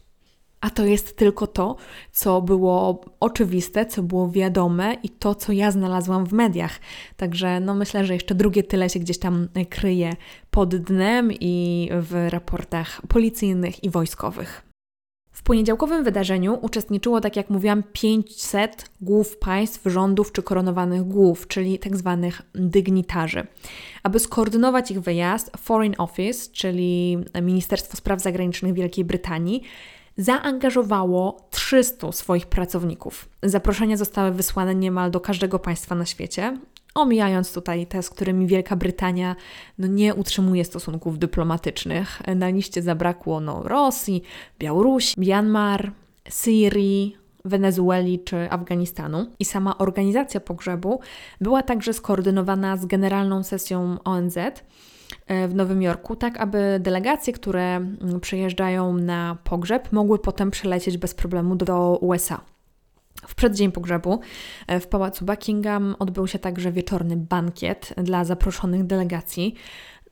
A to jest tylko to, co było oczywiste, co było wiadome i to, co ja znalazłam w mediach. Także no myślę, że jeszcze drugie tyle się gdzieś tam kryje pod dnem i w raportach policyjnych i wojskowych. W poniedziałkowym wydarzeniu uczestniczyło, tak jak mówiłam, 500 głów państw, rządów czy koronowanych głów, czyli tak zwanych dygnitarzy. Aby skoordynować ich wyjazd, Foreign Office, czyli Ministerstwo Spraw Zagranicznych Wielkiej Brytanii, zaangażowało 300 swoich pracowników. Zaproszenia zostały wysłane niemal do każdego państwa na świecie, omijając tutaj te, z którymi Wielka Brytania no, nie utrzymuje stosunków dyplomatycznych. Na liście zabrakło no, Rosji, Białorusi, Myanmar, Syrii, Wenezueli czy Afganistanu. I sama organizacja pogrzebu była także skoordynowana z Generalną Sesją ONZ w Nowym Jorku, tak aby delegacje, które mm, przyjeżdżają na pogrzeb, mogły potem przelecieć bez problemu do USA. W przeddzień pogrzebu e, w pałacu Buckingham odbył się także wieczorny bankiet dla zaproszonych delegacji.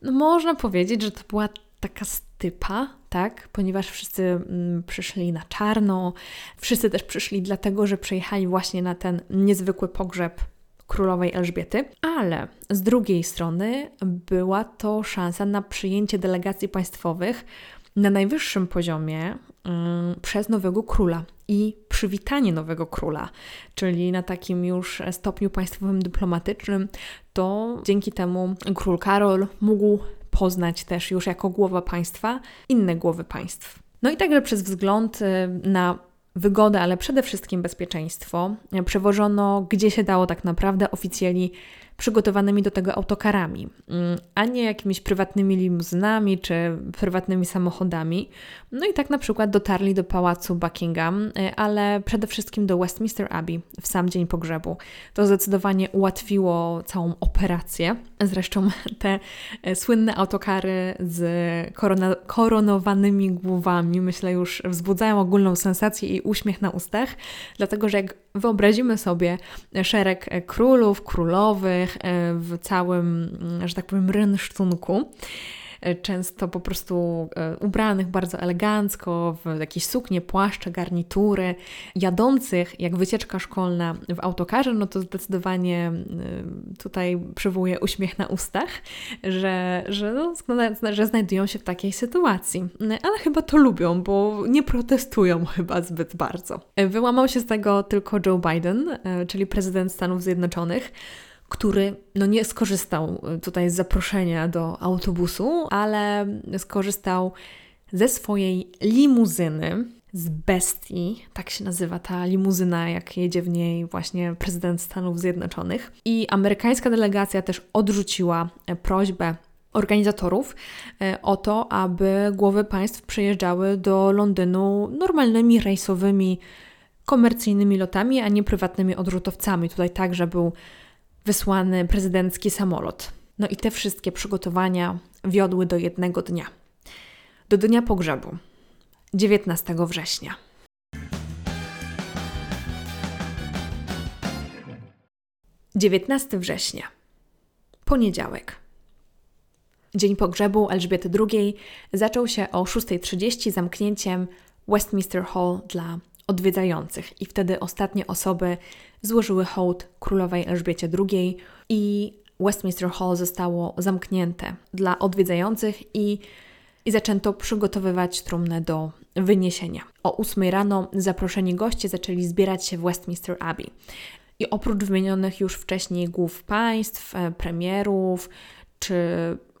No, można powiedzieć, że to była taka stypa, tak? Ponieważ wszyscy mm, przyszli na czarno, wszyscy też przyszli dlatego, że przyjechali właśnie na ten niezwykły pogrzeb królowej Elżbiety, ale z drugiej strony była to szansa na przyjęcie delegacji państwowych na najwyższym poziomie przez nowego króla i przywitanie nowego króla, czyli na takim już stopniu państwowym dyplomatycznym, to dzięki temu król Karol mógł poznać też już jako głowa państwa inne głowy państw. No i także przez wzgląd y, na wygodę, ale przede wszystkim bezpieczeństwo, przewożono gdzie się dało tak naprawdę oficjeli przygotowanymi do tego autokarami, mm, a nie jakimiś prywatnymi limuzynami czy prywatnymi samochodami. No i tak na przykład dotarli do pałacu Buckingham, y, ale przede wszystkim do Westminster Abbey w sam dzień pogrzebu. To zdecydowanie ułatwiło całą operację. Zresztą te y, słynne autokary z korona koronowanymi głowami, myślę, już wzbudzają ogólną sensację i uśmiech na ustach, dlatego że jak wyobrazimy sobie szereg królów, królowych e, w całym, że tak powiem, rynsztunku, E, często po prostu e, ubranych bardzo elegancko, w jakieś suknie, płaszcze, garnitury, jadących jak wycieczka szkolna w autokarze, no to zdecydowanie e, tutaj przywołuje uśmiech na ustach, że, że, no, że znajdują się w takiej sytuacji. Ale chyba to lubią, bo nie protestują chyba zbyt bardzo. Wyłamał się z tego tylko Joe Biden, czyli prezydent Stanów Zjednoczonych, który no nie skorzystał y, tutaj z zaproszenia do autobusu, ale skorzystał ze swojej limuzyny z bestii, tak się nazywa ta limuzyna, jak jedzie w niej właśnie prezydent Stanów Zjednoczonych. I amerykańska delegacja też odrzuciła e, prośbę organizatorów e, o to, aby głowy państw przyjeżdżały do Londynu normalnymi rejsowymi, komercyjnymi lotami, a nie prywatnymi odrzutowcami. Tutaj także był wysłany prezydencki samolot. No i te wszystkie przygotowania wiodły do jednego dnia. Do dnia pogrzebu, 19 września. Dziewiętnasty września, poniedziałek. Dzień pogrzebu Elżbiety II zaczął się o 6.30 zamknięciem Westminster Hall dla odwiedzających i wtedy ostatnie osoby złożyły hołd królowej Elżbiecie II i Westminster Hall zostało zamknięte dla odwiedzających i, i zaczęto przygotowywać trumnę do wyniesienia. O 8 rano zaproszeni goście zaczęli zbierać się w Westminster Abbey. I oprócz wymienionych już wcześniej głów państw, e, premierów czy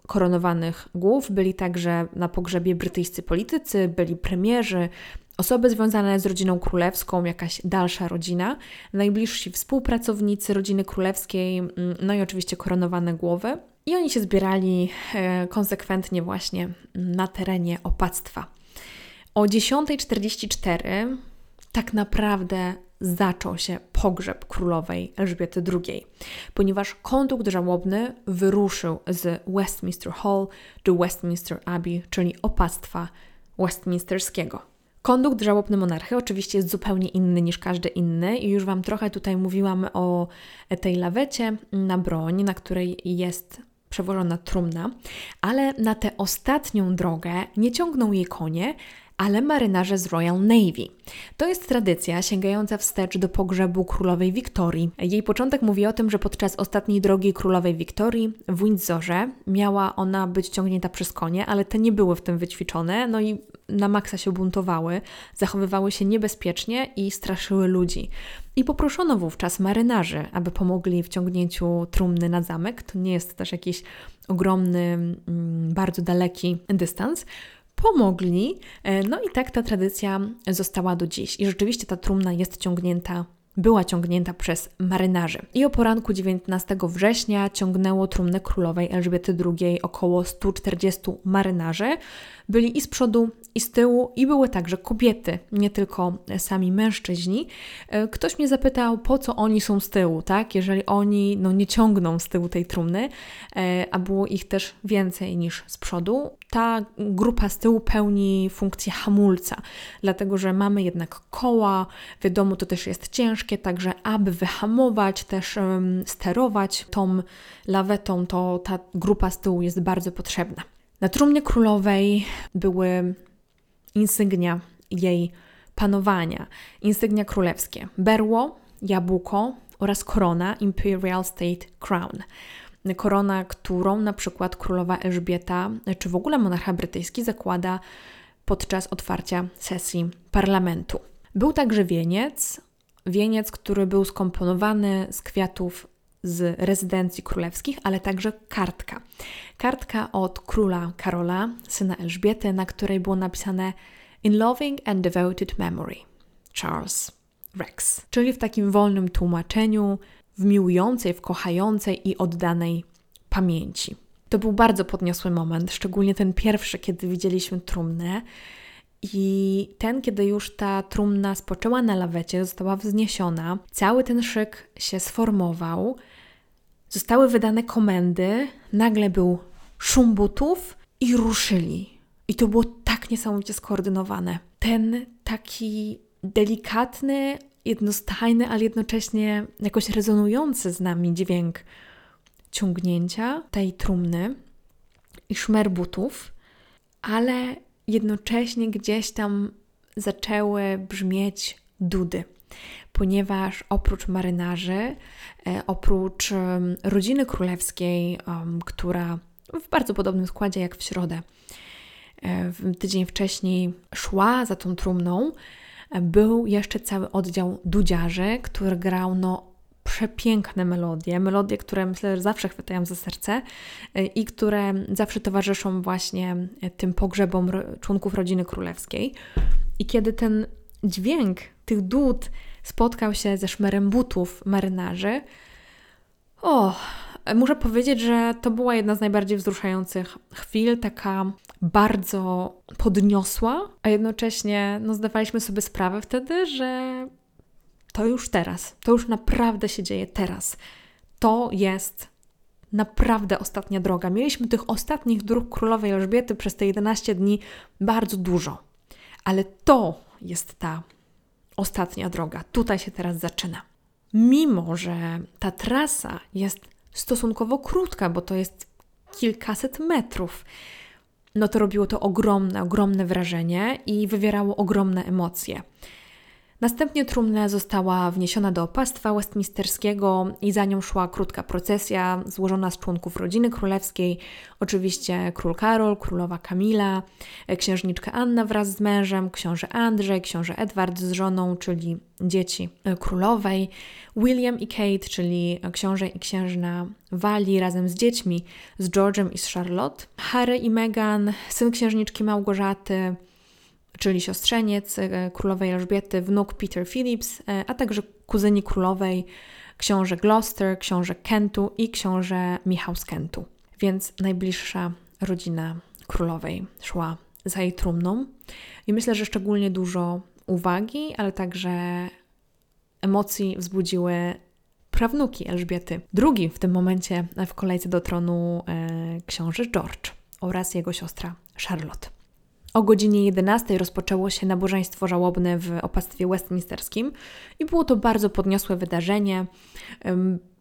koronowanych głów, byli także na pogrzebie brytyjscy politycy, byli premierzy, Osoby związane z rodziną królewską, jakaś dalsza rodzina, najbliżsi współpracownicy rodziny królewskiej, mm, no i oczywiście koronowane głowy. I oni się zbierali e, konsekwentnie właśnie na terenie opactwa. O 10.44 tak naprawdę zaczął się pogrzeb królowej Elżbiety II, ponieważ kondukt żałobny wyruszył z Westminster Hall do Westminster Abbey, czyli opactwa westminsterskiego. Kondukt żałobny monarchy oczywiście jest zupełnie inny niż każdy inny i już Wam trochę tutaj mówiłam o tej lawecie na broń, na której jest przewożona trumna, ale na tę ostatnią drogę nie ciągną jej konie, ale marynarze z Royal Navy. To jest tradycja sięgająca wstecz do pogrzebu królowej Wiktorii. Jej początek mówi o tym, że podczas ostatniej drogi królowej Wiktorii w Windsorze miała ona być ciągnięta przez konie, ale te nie były w tym wyćwiczone, no i na maksa się buntowały, zachowywały się niebezpiecznie i straszyły ludzi. I poproszono wówczas marynarzy, aby pomogli w ciągnięciu trumny na zamek. To nie jest też jakiś ogromny, mm, bardzo daleki dystans pomogli. E, no i tak ta tradycja została do dziś. I rzeczywiście ta trumna jest ciągnięta była ciągnięta przez marynarzy. I o poranku 19 września ciągnęło trumnę królowej Elżbiety II około 140 marynarzy. Byli i z przodu, i z tyłu, i były także kobiety, nie tylko sami mężczyźni. E, ktoś mnie zapytał, po co oni są z tyłu, tak? Jeżeli oni no, nie ciągną z tyłu tej trumny, e, a było ich też więcej niż z przodu. Ta grupa z tyłu pełni funkcję hamulca, dlatego że mamy jednak koła, wiadomo, to też jest ciężkie, także aby wyhamować, też um, sterować tą lawetą, to ta grupa z tyłu jest bardzo potrzebna. Na trumnie królowej były insygnia jej panowania, insygnia królewskie: berło, jabłko oraz korona Imperial State Crown. Korona, którą na przykład królowa Elżbieta, czy w ogóle monarcha brytyjski zakłada podczas otwarcia sesji parlamentu. Był także wieniec, wieniec, który był skomponowany z kwiatów z rezydencji królewskich, ale także kartka. Kartka od króla Karola, syna Elżbiety, na której było napisane In loving and devoted memory Charles Rex, czyli w takim wolnym tłumaczeniu, w miłującej, w kochającej i oddanej pamięci. To był bardzo podniosły moment, szczególnie ten pierwszy, kiedy widzieliśmy trumnę. I ten, kiedy już ta trumna spoczęła na lawecie, została wzniesiona, cały ten szyk się sformował, zostały wydane komendy, nagle był szum butów i ruszyli. I to było tak niesamowicie skoordynowane. Ten taki delikatny, jednostajny, ale jednocześnie jakoś rezonujący z nami dźwięk ciągnięcia tej trumny i szmer butów, ale jednocześnie gdzieś tam zaczęły brzmieć dudy, ponieważ oprócz marynarzy, e, oprócz rodziny królewskiej, która w bardzo podobnym składzie jak w środę, e, tydzień wcześniej szła za tą trumną, e, był jeszcze cały oddział dudziarzy, który grał no przepiękne melodie, melodie, które myślę, że zawsze chwytają za serce i które zawsze towarzyszą właśnie tym pogrzebom członków rodziny królewskiej. I kiedy ten dźwięk tych dud spotkał się ze szmerem butów marynarzy, o, muszę powiedzieć, że to była jedna z najbardziej wzruszających chwil, taka bardzo podniosła, a jednocześnie no, zdawaliśmy sobie sprawę wtedy, że to już teraz, to już naprawdę się dzieje teraz. To jest naprawdę ostatnia droga. Mieliśmy tych ostatnich dróg królowej Elżbiety przez te 11 dni bardzo dużo, ale to jest ta ostatnia droga. Tutaj się teraz zaczyna. Mimo, że ta trasa jest stosunkowo krótka, bo to jest kilkaset metrów, no to robiło to ogromne, ogromne wrażenie i wywierało ogromne emocje. Następnie trumna została wniesiona do opastwa westminsterskiego i za nią szła krótka procesja złożona z członków rodziny królewskiej, oczywiście król Karol, królowa Kamila, księżniczka Anna wraz z mężem, książę Andrzej, książę Edward z żoną, czyli dzieci królowej, William i Kate, czyli książę i księżna Wali razem z dziećmi, z George'em i z Charlotte, Harry i Meghan, syn księżniczki Małgorzaty, czyli siostrzeniec e, królowej Elżbiety, wnuk Peter Phillips, e, a także kuzyni królowej, książę Gloucester, książę Kentu i książę Michał z Kentu. Więc najbliższa rodzina królowej szła za jej trumną. I myślę, że szczególnie dużo uwagi, ale także emocji wzbudziły prawnuki Elżbiety. Drugi w tym momencie w kolejce do tronu e, książę George oraz jego siostra Charlotte. O godzinie 11 rozpoczęło się nabożeństwo żałobne w opastwie westminsterskim i było to bardzo podniosłe wydarzenie.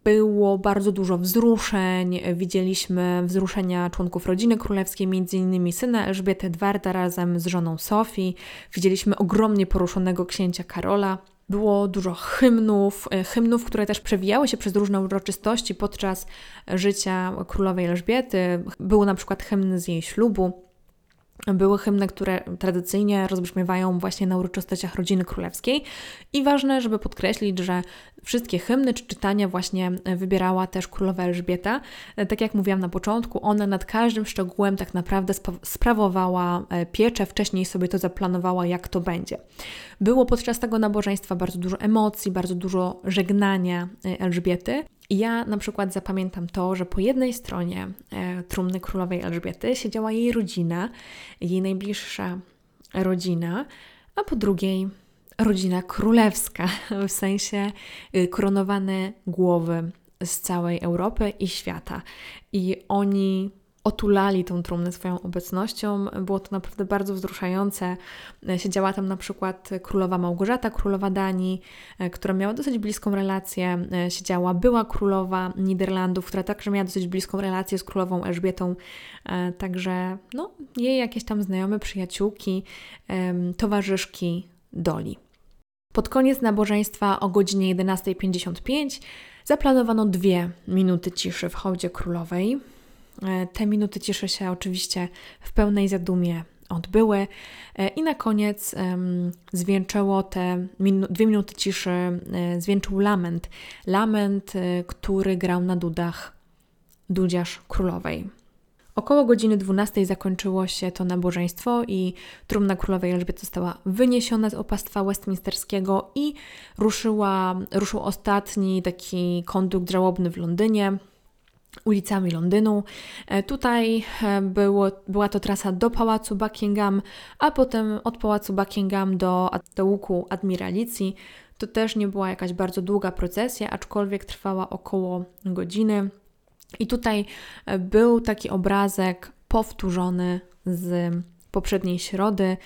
było bardzo dużo wzruszeń. Widzieliśmy wzruszenia członków rodziny królewskiej, m.in. syna Elżbiety Edwarda razem z żoną Sofii. Widzieliśmy ogromnie poruszonego księcia Karola. Było dużo hymnów, e, hymnów, które też przewijały się przez różne uroczystości podczas życia królowej Elżbiety. Był na przykład hymn z jej ślubu. Były hymny, które tradycyjnie rozbrzmiewają właśnie na uroczystościach rodziny królewskiej i ważne, żeby podkreślić, że wszystkie hymny czy czytania właśnie wybierała też królowa Elżbieta. Tak jak mówiłam na początku, ona nad każdym szczegółem tak naprawdę sprawowała e, pieczę, wcześniej sobie to zaplanowała, jak to będzie. Było podczas tego nabożeństwa bardzo dużo emocji, bardzo dużo żegnania e, Elżbiety. Ja na przykład zapamiętam to, że po jednej stronie e, trumny królowej Elżbiety siedziała jej rodzina, jej najbliższa rodzina, a po drugiej rodzina królewska, w sensie y, koronowane głowy z całej Europy i świata. I oni otulali tą trumnę swoją obecnością. Było to naprawdę bardzo wzruszające. Siedziała tam na przykład królowa Małgorzata, królowa Danii, e, która miała dosyć bliską relację. E, siedziała była królowa Niderlandów, która także miała dosyć bliską relację z królową Elżbietą. E, także no, jej jakieś tam znajome przyjaciółki, towarzyszki Doli. Pod koniec nabożeństwa o godzinie 11.55 zaplanowano dwie minuty ciszy w hołdzie królowej. E, te minuty ciszy się oczywiście w pełnej zadumie odbyły. E, I na koniec zwieńczyło te minu dwie minuty ciszy, e, zwieńczył lament. Lament, który grał na dudach dudziarz królowej. Około godziny 12 zakończyło się to nabożeństwo i trumna królowej Elżbiety została wyniesiona z opastwa westminsterskiego i ruszyła, ruszył ostatni taki kondukt żałobny w Londynie ulicami Londynu. E, tutaj e, było, była to trasa do Pałacu Buckingham, a potem od Pałacu Buckingham do, do łuku Admiralicji. To też nie była jakaś bardzo długa procesja, aczkolwiek trwała około godziny. I tutaj e, był taki obrazek powtórzony z poprzedniej środy.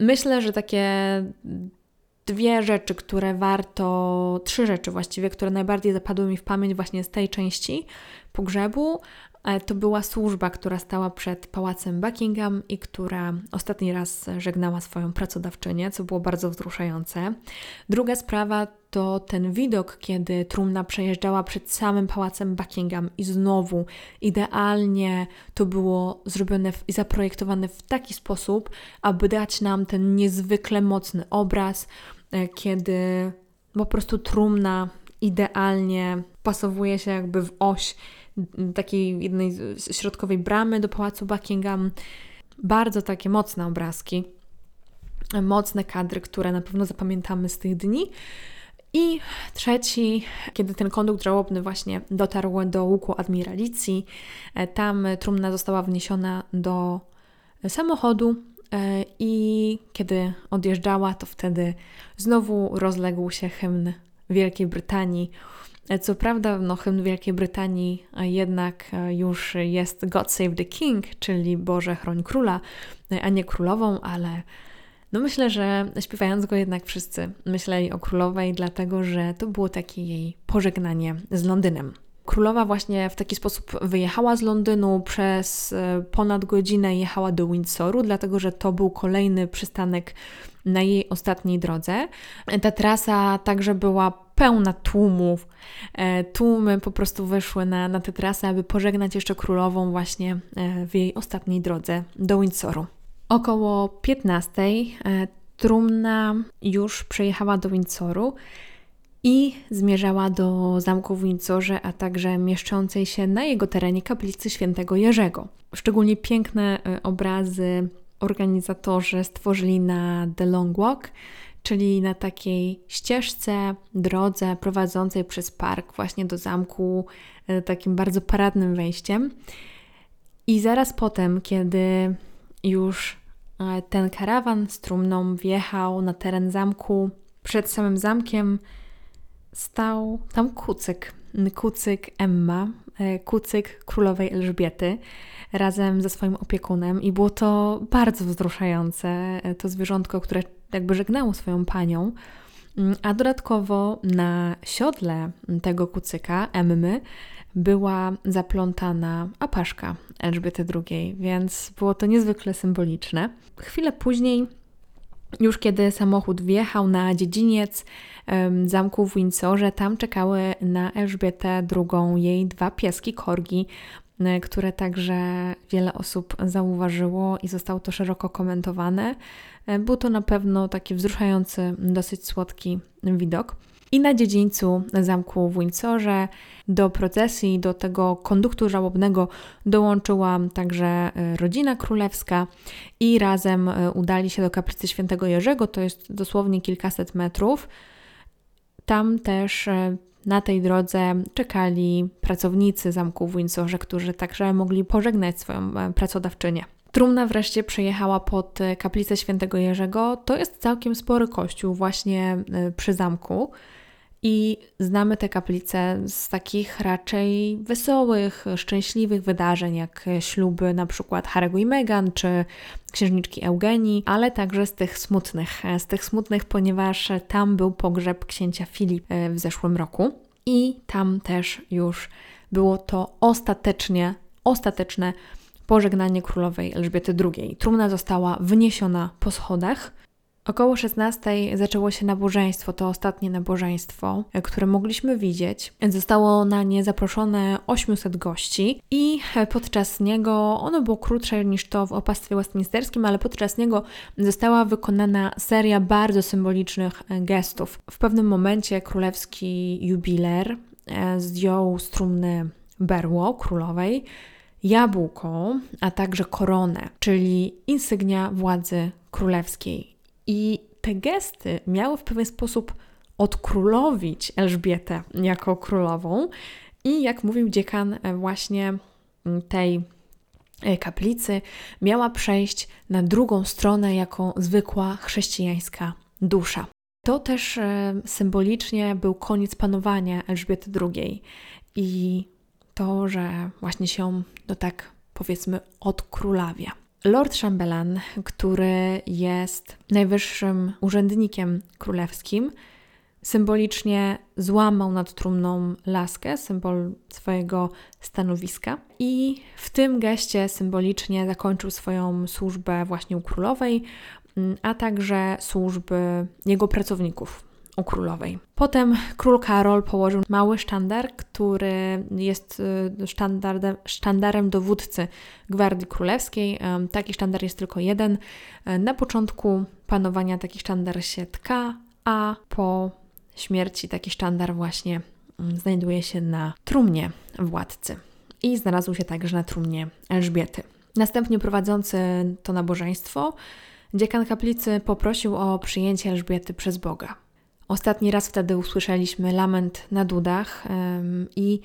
Myślę, że takie dwie rzeczy, które warto, trzy rzeczy właściwie, które najbardziej zapadły mi w pamięć właśnie z tej części pogrzebu, e, to była służba, która stała przed pałacem Buckingham i która ostatni raz żegnała swoją pracodawczynię, co było bardzo wzruszające. Druga sprawa to ten widok, kiedy trumna przejeżdżała przed samym pałacem Buckingham i znowu idealnie to było zrobione i zaprojektowane w taki sposób, aby dać nam ten niezwykle mocny obraz, e, kiedy po prostu trumna idealnie pasowuje się jakby w oś takiej jednej środkowej bramy do pałacu Buckingham. Bardzo takie mocne obrazki, mocne kadry, które na pewno zapamiętamy z tych dni. I trzeci, kiedy ten kondukt żałobny właśnie dotarł do łuku admiralicji, e, tam trumna została wniesiona do samochodu e, i kiedy odjeżdżała, to wtedy znowu rozległ się hymn Wielkiej Brytanii. E, co prawda, no, hymn Wielkiej Brytanii jednak już jest God Save the King, czyli Boże chroń króla, a nie królową, ale no myślę, że śpiewając go jednak wszyscy myśleli o królowej, dlatego że to było takie jej pożegnanie z Londynem. Królowa właśnie w taki sposób wyjechała z Londynu, przez e, ponad godzinę jechała do Windsoru, dlatego że to był kolejny przystanek na jej ostatniej drodze. Ta trasa także była pełna tłumów. E, tłumy po prostu wyszły na, na tę trasę, aby pożegnać jeszcze królową właśnie e, w jej ostatniej drodze do Windsoru. Około 15 e, trumna już przejechała do Windsoru i zmierzała do zamku w Windsorze, a także mieszczącej się na jego terenie kaplicy świętego Jerzego. Szczególnie piękne e, obrazy organizatorzy stworzyli na The Long Walk, czyli na takiej ścieżce, drodze prowadzącej przez park właśnie do zamku, e, takim bardzo paradnym wejściem. I zaraz potem, kiedy już ten karawan z trumną wjechał na teren zamku. Przed samym zamkiem stał tam kucyk, kucyk Emma, e, kucyk królowej Elżbiety razem ze swoim opiekunem i było to bardzo wzruszające. E, to zwierzątko, które jakby żegnało swoją panią, Mm, a dodatkowo na siodle tego kucyka, Emmy, była zaplątana apaszka Elżbiety II, więc było to niezwykle symboliczne. Chwilę później, już kiedy samochód wjechał na dziedziniec zamku w Windsorze, tam czekały na Elżbietę II jej dwa pieski korgi, które także wiele osób zauważyło i zostało to szeroko komentowane. E, był to na pewno taki wzruszający, dosyć słodki widok. I na dziedzińcu zamku w Windsorze do procesji, do tego konduktu żałobnego dołączyła także e, rodzina królewska i razem e, udali się do kaplicy świętego Jerzego, to jest dosłownie kilkaset metrów. Tam też na tej drodze czekali pracownicy zamku w Windsorze, którzy także mogli pożegnać swoją pracodawczynię. Trumna wreszcie przejechała pod e, kaplicę świętego Jerzego. To jest całkiem spory kościół właśnie e, przy zamku. I znamy te kaplice z takich raczej wesołych, szczęśliwych wydarzeń, jak śluby na przykład Harry'ego i Meghan, czy księżniczki Eugenii, ale także z tych smutnych. E, z tych smutnych, ponieważ tam był pogrzeb księcia Filip w zeszłym roku. I tam też już było to ostatecznie, ostateczne pożegnanie królowej Elżbiety II. Trumna została wyniesiona po schodach. Około 16 zaczęło się nabożeństwo, to ostatnie nabożeństwo, które mogliśmy widzieć. Zostało na nie zaproszone 800 gości i podczas niego, ono było krótsze niż to w opastwie westminsterskim, ale podczas niego została wykonana seria bardzo symbolicznych gestów. W pewnym momencie królewski jubiler e, zdjął z trumny berło królowej, jabłko, a także koronę, czyli insygnia władzy królewskiej. I te gesty miały w pewien sposób odkrólowić Elżbietę jako królową. I jak mówił dziekan e, właśnie tej e, kaplicy, miała przejść na drugą stronę jako zwykła chrześcijańska dusza. To też e, symbolicznie był koniec panowania Elżbiety II i to, że właśnie się to tak powiedzmy odkrólawia. Lord Chamberlain, który jest najwyższym urzędnikiem królewskim, symbolicznie złamał nad trumną laskę, symbol swojego stanowiska, i w tym geście symbolicznie zakończył swoją służbę właśnie u królowej, a także służby jego pracowników u królowej. Potem król Karol położył mały sztandar, który jest y, sztandarem, sztandarem dowódcy Gwardii Królewskiej. Taki sztandar jest tylko jeden. E, na początku panowania taki sztandar się tka, a po śmierci taki sztandar właśnie mm, znajduje się na trumnie władcy. I znalazł się także na trumnie Elżbiety. Następnie prowadzący to nabożeństwo, dziekan kaplicy poprosił o przyjęcie Elżbiety przez Boga. Ostatni raz wtedy usłyszeliśmy lament na dudach i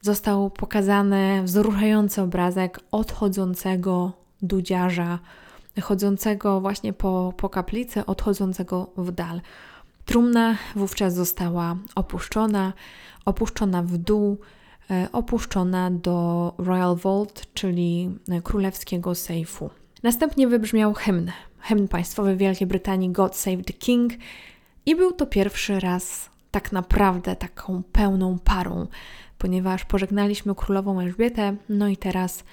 został pokazany wzruszający obrazek odchodzącego dudziarza, chodzącego właśnie po, po kaplicy, odchodzącego w dal. Trumna wówczas została opuszczona, opuszczona w dół, e, opuszczona do Royal Vault, czyli królewskiego sejfu. Następnie wybrzmiał hymn, hymn państwowy Wielkiej Brytanii God Save the King, i był to pierwszy raz tak naprawdę taką pełną parą, ponieważ pożegnaliśmy królową Elżbietę, no i teraz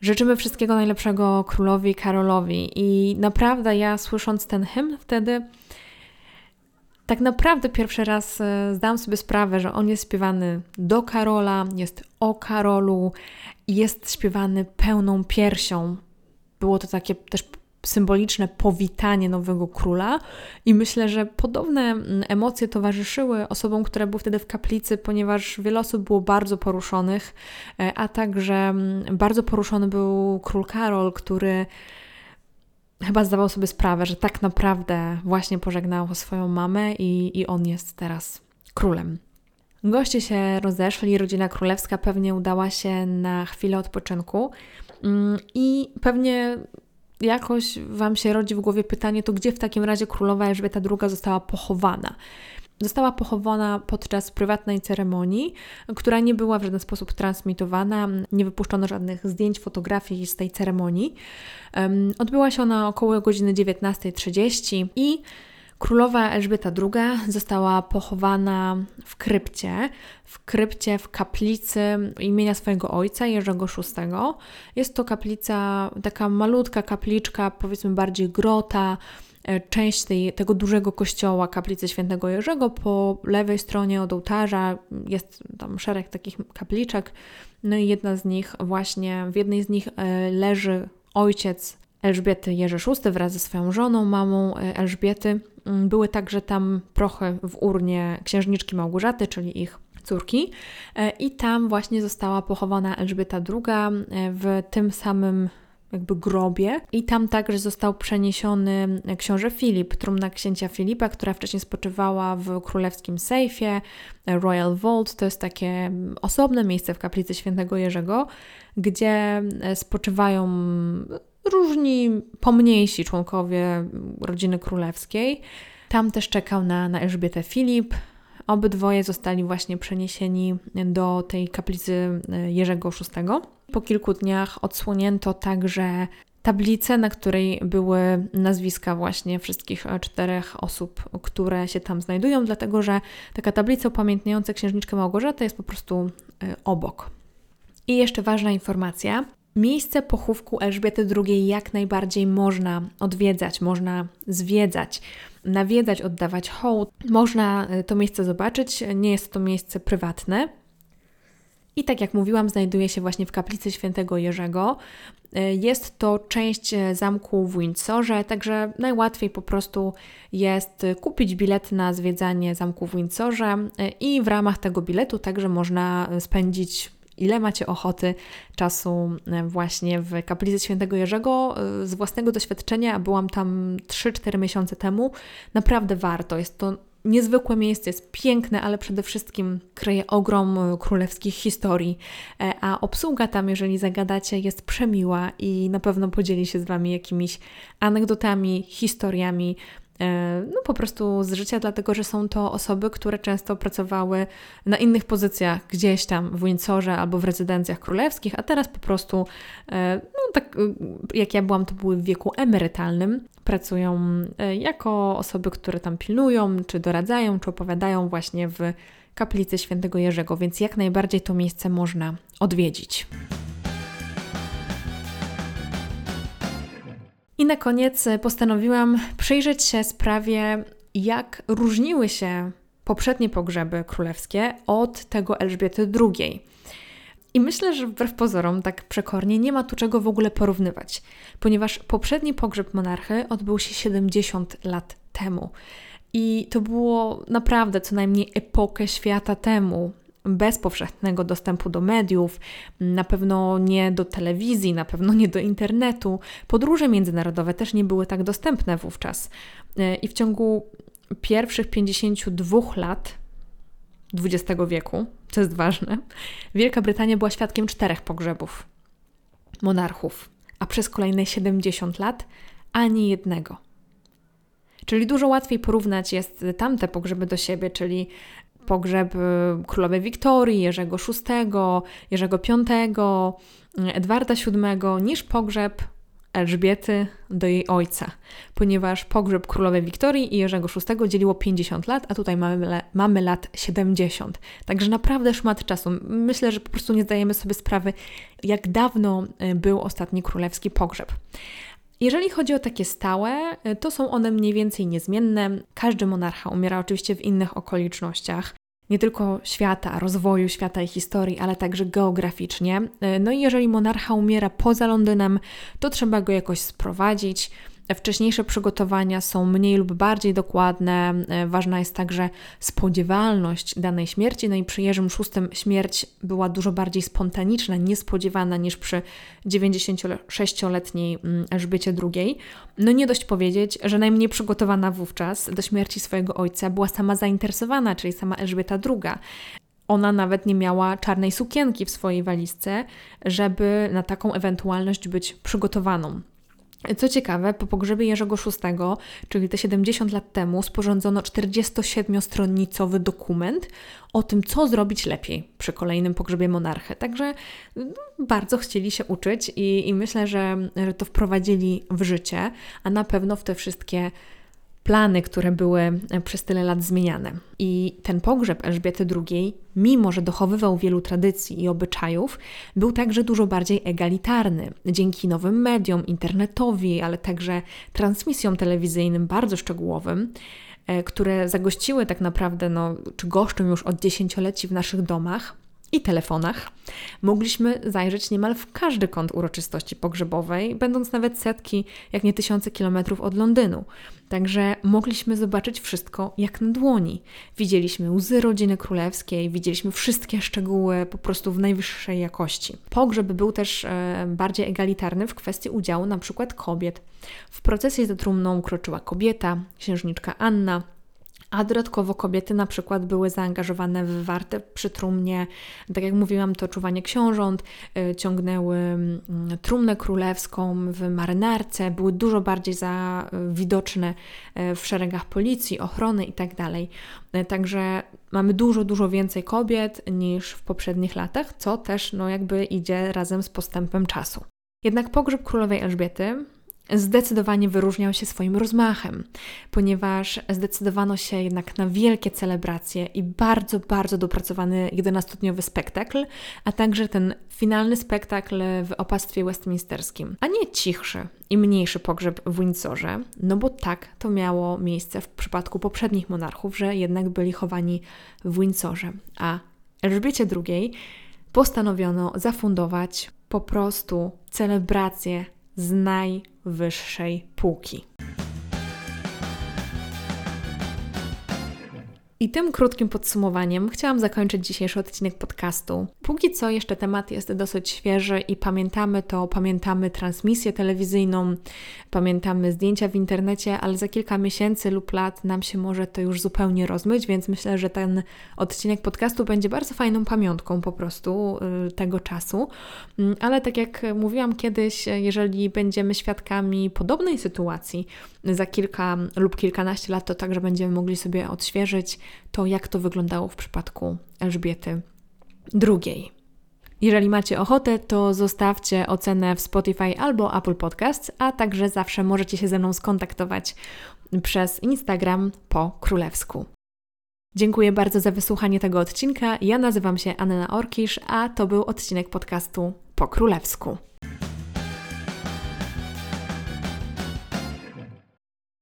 życzymy wszystkiego najlepszego królowi Karolowi. I naprawdę ja słysząc ten hymn wtedy tak naprawdę pierwszy raz e, zdałam sobie sprawę, że on jest śpiewany do Karola, jest o Karolu jest śpiewany pełną piersią. Było to takie też symboliczne powitanie nowego króla i myślę, że podobne mm, emocje towarzyszyły osobom, które były wtedy w kaplicy, ponieważ wiele osób było bardzo poruszonych, e, a także mm, bardzo poruszony był król Karol, który chyba zdawał sobie sprawę, że tak naprawdę właśnie pożegnał swoją mamę i, i on jest teraz królem. Goście się rozeszli, rodzina królewska pewnie udała się na chwilę odpoczynku mm, i pewnie jakoś Wam się rodzi w głowie pytanie, to gdzie w takim razie królowa Elżbieta II została pochowana? Została pochowana podczas prywatnej ceremonii, która nie była w żaden sposób transmitowana, nie wypuszczono żadnych zdjęć, fotografii z tej ceremonii. Odbyła się ona około godziny 19.30 i Królowa Elżbieta II została pochowana w krypcie, w krypcie w kaplicy imienia swojego ojca, Jerzego VI. Jest to kaplica, taka malutka kapliczka, powiedzmy bardziej grota, e, część tej, tego dużego kościoła, kaplicy świętego Jerzego. Po lewej stronie od ołtarza jest tam szereg takich kapliczek, no i jedna z nich właśnie, w jednej z nich e, leży ojciec Elżbiety Jerzy VI wraz ze swoją żoną, mamą e, Elżbiety. Mm, były także tam prochy w urnie księżniczki Małgorzaty, czyli ich córki. E, I tam właśnie została pochowana Elżbieta II w tym samym jakby grobie i tam także został przeniesiony książę Filip, trumna księcia Filipa, która wcześniej spoczywała w królewskim sejfie. Royal Vault to jest takie osobne miejsce w kaplicy świętego Jerzego, gdzie spoczywają różni pomniejsi członkowie rodziny królewskiej. Tam też czekał na, na Elżbietę Filip. Obydwoje zostali właśnie przeniesieni do tej kaplicy Jerzego VI. Po kilku dniach odsłonięto także tablicę, na której były nazwiska właśnie wszystkich czterech osób, które się tam znajdują, dlatego że taka tablica upamiętniająca księżniczkę Małgorzatę jest po prostu e, obok. I jeszcze ważna informacja. Miejsce pochówku Elżbiety II jak najbardziej można odwiedzać, można zwiedzać, nawiedzać, oddawać hołd. Można e, to miejsce zobaczyć. Nie jest to miejsce prywatne, i tak jak mówiłam, znajduje się właśnie w kaplicy świętego Jerzego. E, jest to część e, zamku w Windsorze, także najłatwiej po prostu jest kupić bilet na zwiedzanie zamku w Windsorze i w ramach tego biletu także można spędzić ile macie ochoty czasu właśnie w kaplicy świętego Jerzego. Z własnego doświadczenia byłam tam 3-4 miesiące temu. Naprawdę warto. Jest to niezwykłe miejsce, jest piękne, ale przede wszystkim kryje ogrom e, królewskich historii. E, a obsługa tam, jeżeli zagadacie, jest przemiła i na pewno podzieli się z Wami jakimiś anegdotami, historiami, E, no po prostu z życia, dlatego że są to osoby, które często pracowały na innych pozycjach gdzieś tam w Windsorze albo w rezydencjach królewskich, a teraz po prostu, e, no tak jak ja byłam, to były w wieku emerytalnym, pracują e, jako osoby, które tam pilnują, czy doradzają, czy opowiadają właśnie w kaplicy świętego Jerzego, więc jak najbardziej to miejsce można odwiedzić. I na koniec postanowiłam przyjrzeć się sprawie, jak różniły się poprzednie pogrzeby królewskie od tego Elżbiety II. I myślę, że wbrew pozorom, tak przekornie, nie ma tu czego w ogóle porównywać, ponieważ poprzedni pogrzeb monarchy odbył się 70 lat temu. I to było naprawdę co najmniej epokę świata temu bez powszechnego dostępu do mediów, na pewno nie do telewizji, na pewno nie do internetu. Podróże międzynarodowe też nie były tak dostępne wówczas. E, I w ciągu pierwszych 52 lat XX wieku, co jest ważne, Wielka Brytania była świadkiem czterech pogrzebów monarchów, a przez kolejne 70 lat ani jednego. Czyli dużo łatwiej porównać jest tamte pogrzeby do siebie, czyli pogrzeb królowej Wiktorii, Jerzego VI, Jerzego V, Edwarda VII, niż pogrzeb Elżbiety do jej ojca, ponieważ pogrzeb królowej Wiktorii i Jerzego VI dzieliło 50 lat, a tutaj mamy, mamy lat 70. Także naprawdę szmat czasu. Myślę, że po prostu nie zdajemy sobie sprawy, jak dawno y, był ostatni królewski pogrzeb. Jeżeli chodzi o takie stałe, y, to są one mniej więcej niezmienne. Każdy monarcha umiera oczywiście w innych okolicznościach nie tylko świata, rozwoju świata i historii, ale także geograficznie. Y, no i jeżeli monarcha umiera poza Londynem, to trzeba go jakoś sprowadzić, Wcześniejsze przygotowania są mniej lub bardziej dokładne. E, ważna jest także spodziewalność danej śmierci. No i przy Jerzym VI śmierć była dużo bardziej spontaniczna, niespodziewana niż przy 96-letniej mm, Elżbiecie II. No nie dość powiedzieć, że najmniej przygotowana wówczas do śmierci swojego ojca była sama zainteresowana, czyli sama Elżbieta II. Ona nawet nie miała czarnej sukienki w swojej walizce, żeby na taką ewentualność być przygotowaną. Co ciekawe, po pogrzebie Jerzego VI, czyli te 70 lat temu, sporządzono 47-stronnicowy dokument o tym, co zrobić lepiej przy kolejnym pogrzebie monarchy. Także no, bardzo chcieli się uczyć i, i myślę, że, że to wprowadzili w życie, a na pewno w te wszystkie plany, które były e, przez tyle lat zmieniane. I ten pogrzeb Elżbiety II, mimo że dochowywał wielu tradycji i obyczajów, był także dużo bardziej egalitarny. Dzięki nowym mediom, internetowi, ale także transmisjom telewizyjnym bardzo szczegółowym, e, które zagościły tak naprawdę, no, czy goszczą już od dziesięcioleci w naszych domach, i telefonach, mogliśmy zajrzeć niemal w każdy kąt uroczystości pogrzebowej, będąc nawet setki, jak nie tysiące kilometrów od Londynu. Także mogliśmy zobaczyć wszystko jak na dłoni. Widzieliśmy łzy rodziny królewskiej, widzieliśmy wszystkie szczegóły po prostu w najwyższej jakości. Pogrzeb był też e, bardziej egalitarny w kwestii udziału na przykład kobiet. W procesie za trumną kroczyła kobieta, księżniczka Anna, a dodatkowo kobiety na przykład były zaangażowane w warte przy trumnie, tak jak mówiłam, to czuwanie książąt, y, ciągnęły mm, trumnę królewską w marynarce, były dużo bardziej za y, widoczne y, w szeregach policji, ochrony itd. Tak także mamy dużo, dużo więcej kobiet niż w poprzednich latach, co też no, jakby idzie razem z postępem czasu. Jednak pogrzeb królowej Elżbiety zdecydowanie wyróżniał się swoim rozmachem, ponieważ zdecydowano się jednak na wielkie celebracje i bardzo, bardzo dopracowany 11-dniowy spektakl, a także ten finalny spektakl w opactwie westminsterskim, a nie cichszy i mniejszy pogrzeb w Windsorze, no bo tak to miało miejsce w przypadku poprzednich monarchów, że jednak byli chowani w Windsorze, a Elżbiecie II postanowiono zafundować po prostu celebrację z najwyższej półki. I tym krótkim podsumowaniem chciałam zakończyć dzisiejszy odcinek podcastu. Póki co jeszcze temat jest dosyć świeży i pamiętamy to, pamiętamy transmisję telewizyjną, pamiętamy zdjęcia w internecie, ale za kilka miesięcy lub lat nam się może to już zupełnie rozmyć, więc myślę, że ten odcinek podcastu będzie bardzo fajną pamiątką po prostu y, tego czasu. Mm, ale tak jak mówiłam kiedyś, jeżeli będziemy świadkami podobnej sytuacji za kilka lub kilkanaście lat, to także będziemy mogli sobie odświeżyć to, jak to wyglądało w przypadku Elżbiety II. Jeżeli macie ochotę, to zostawcie ocenę w Spotify albo Apple Podcasts, a także zawsze możecie się ze mną skontaktować przez Instagram po królewsku. Dziękuję bardzo za wysłuchanie tego odcinka. Ja nazywam się Anna Orkisz, a to był odcinek podcastu po królewsku.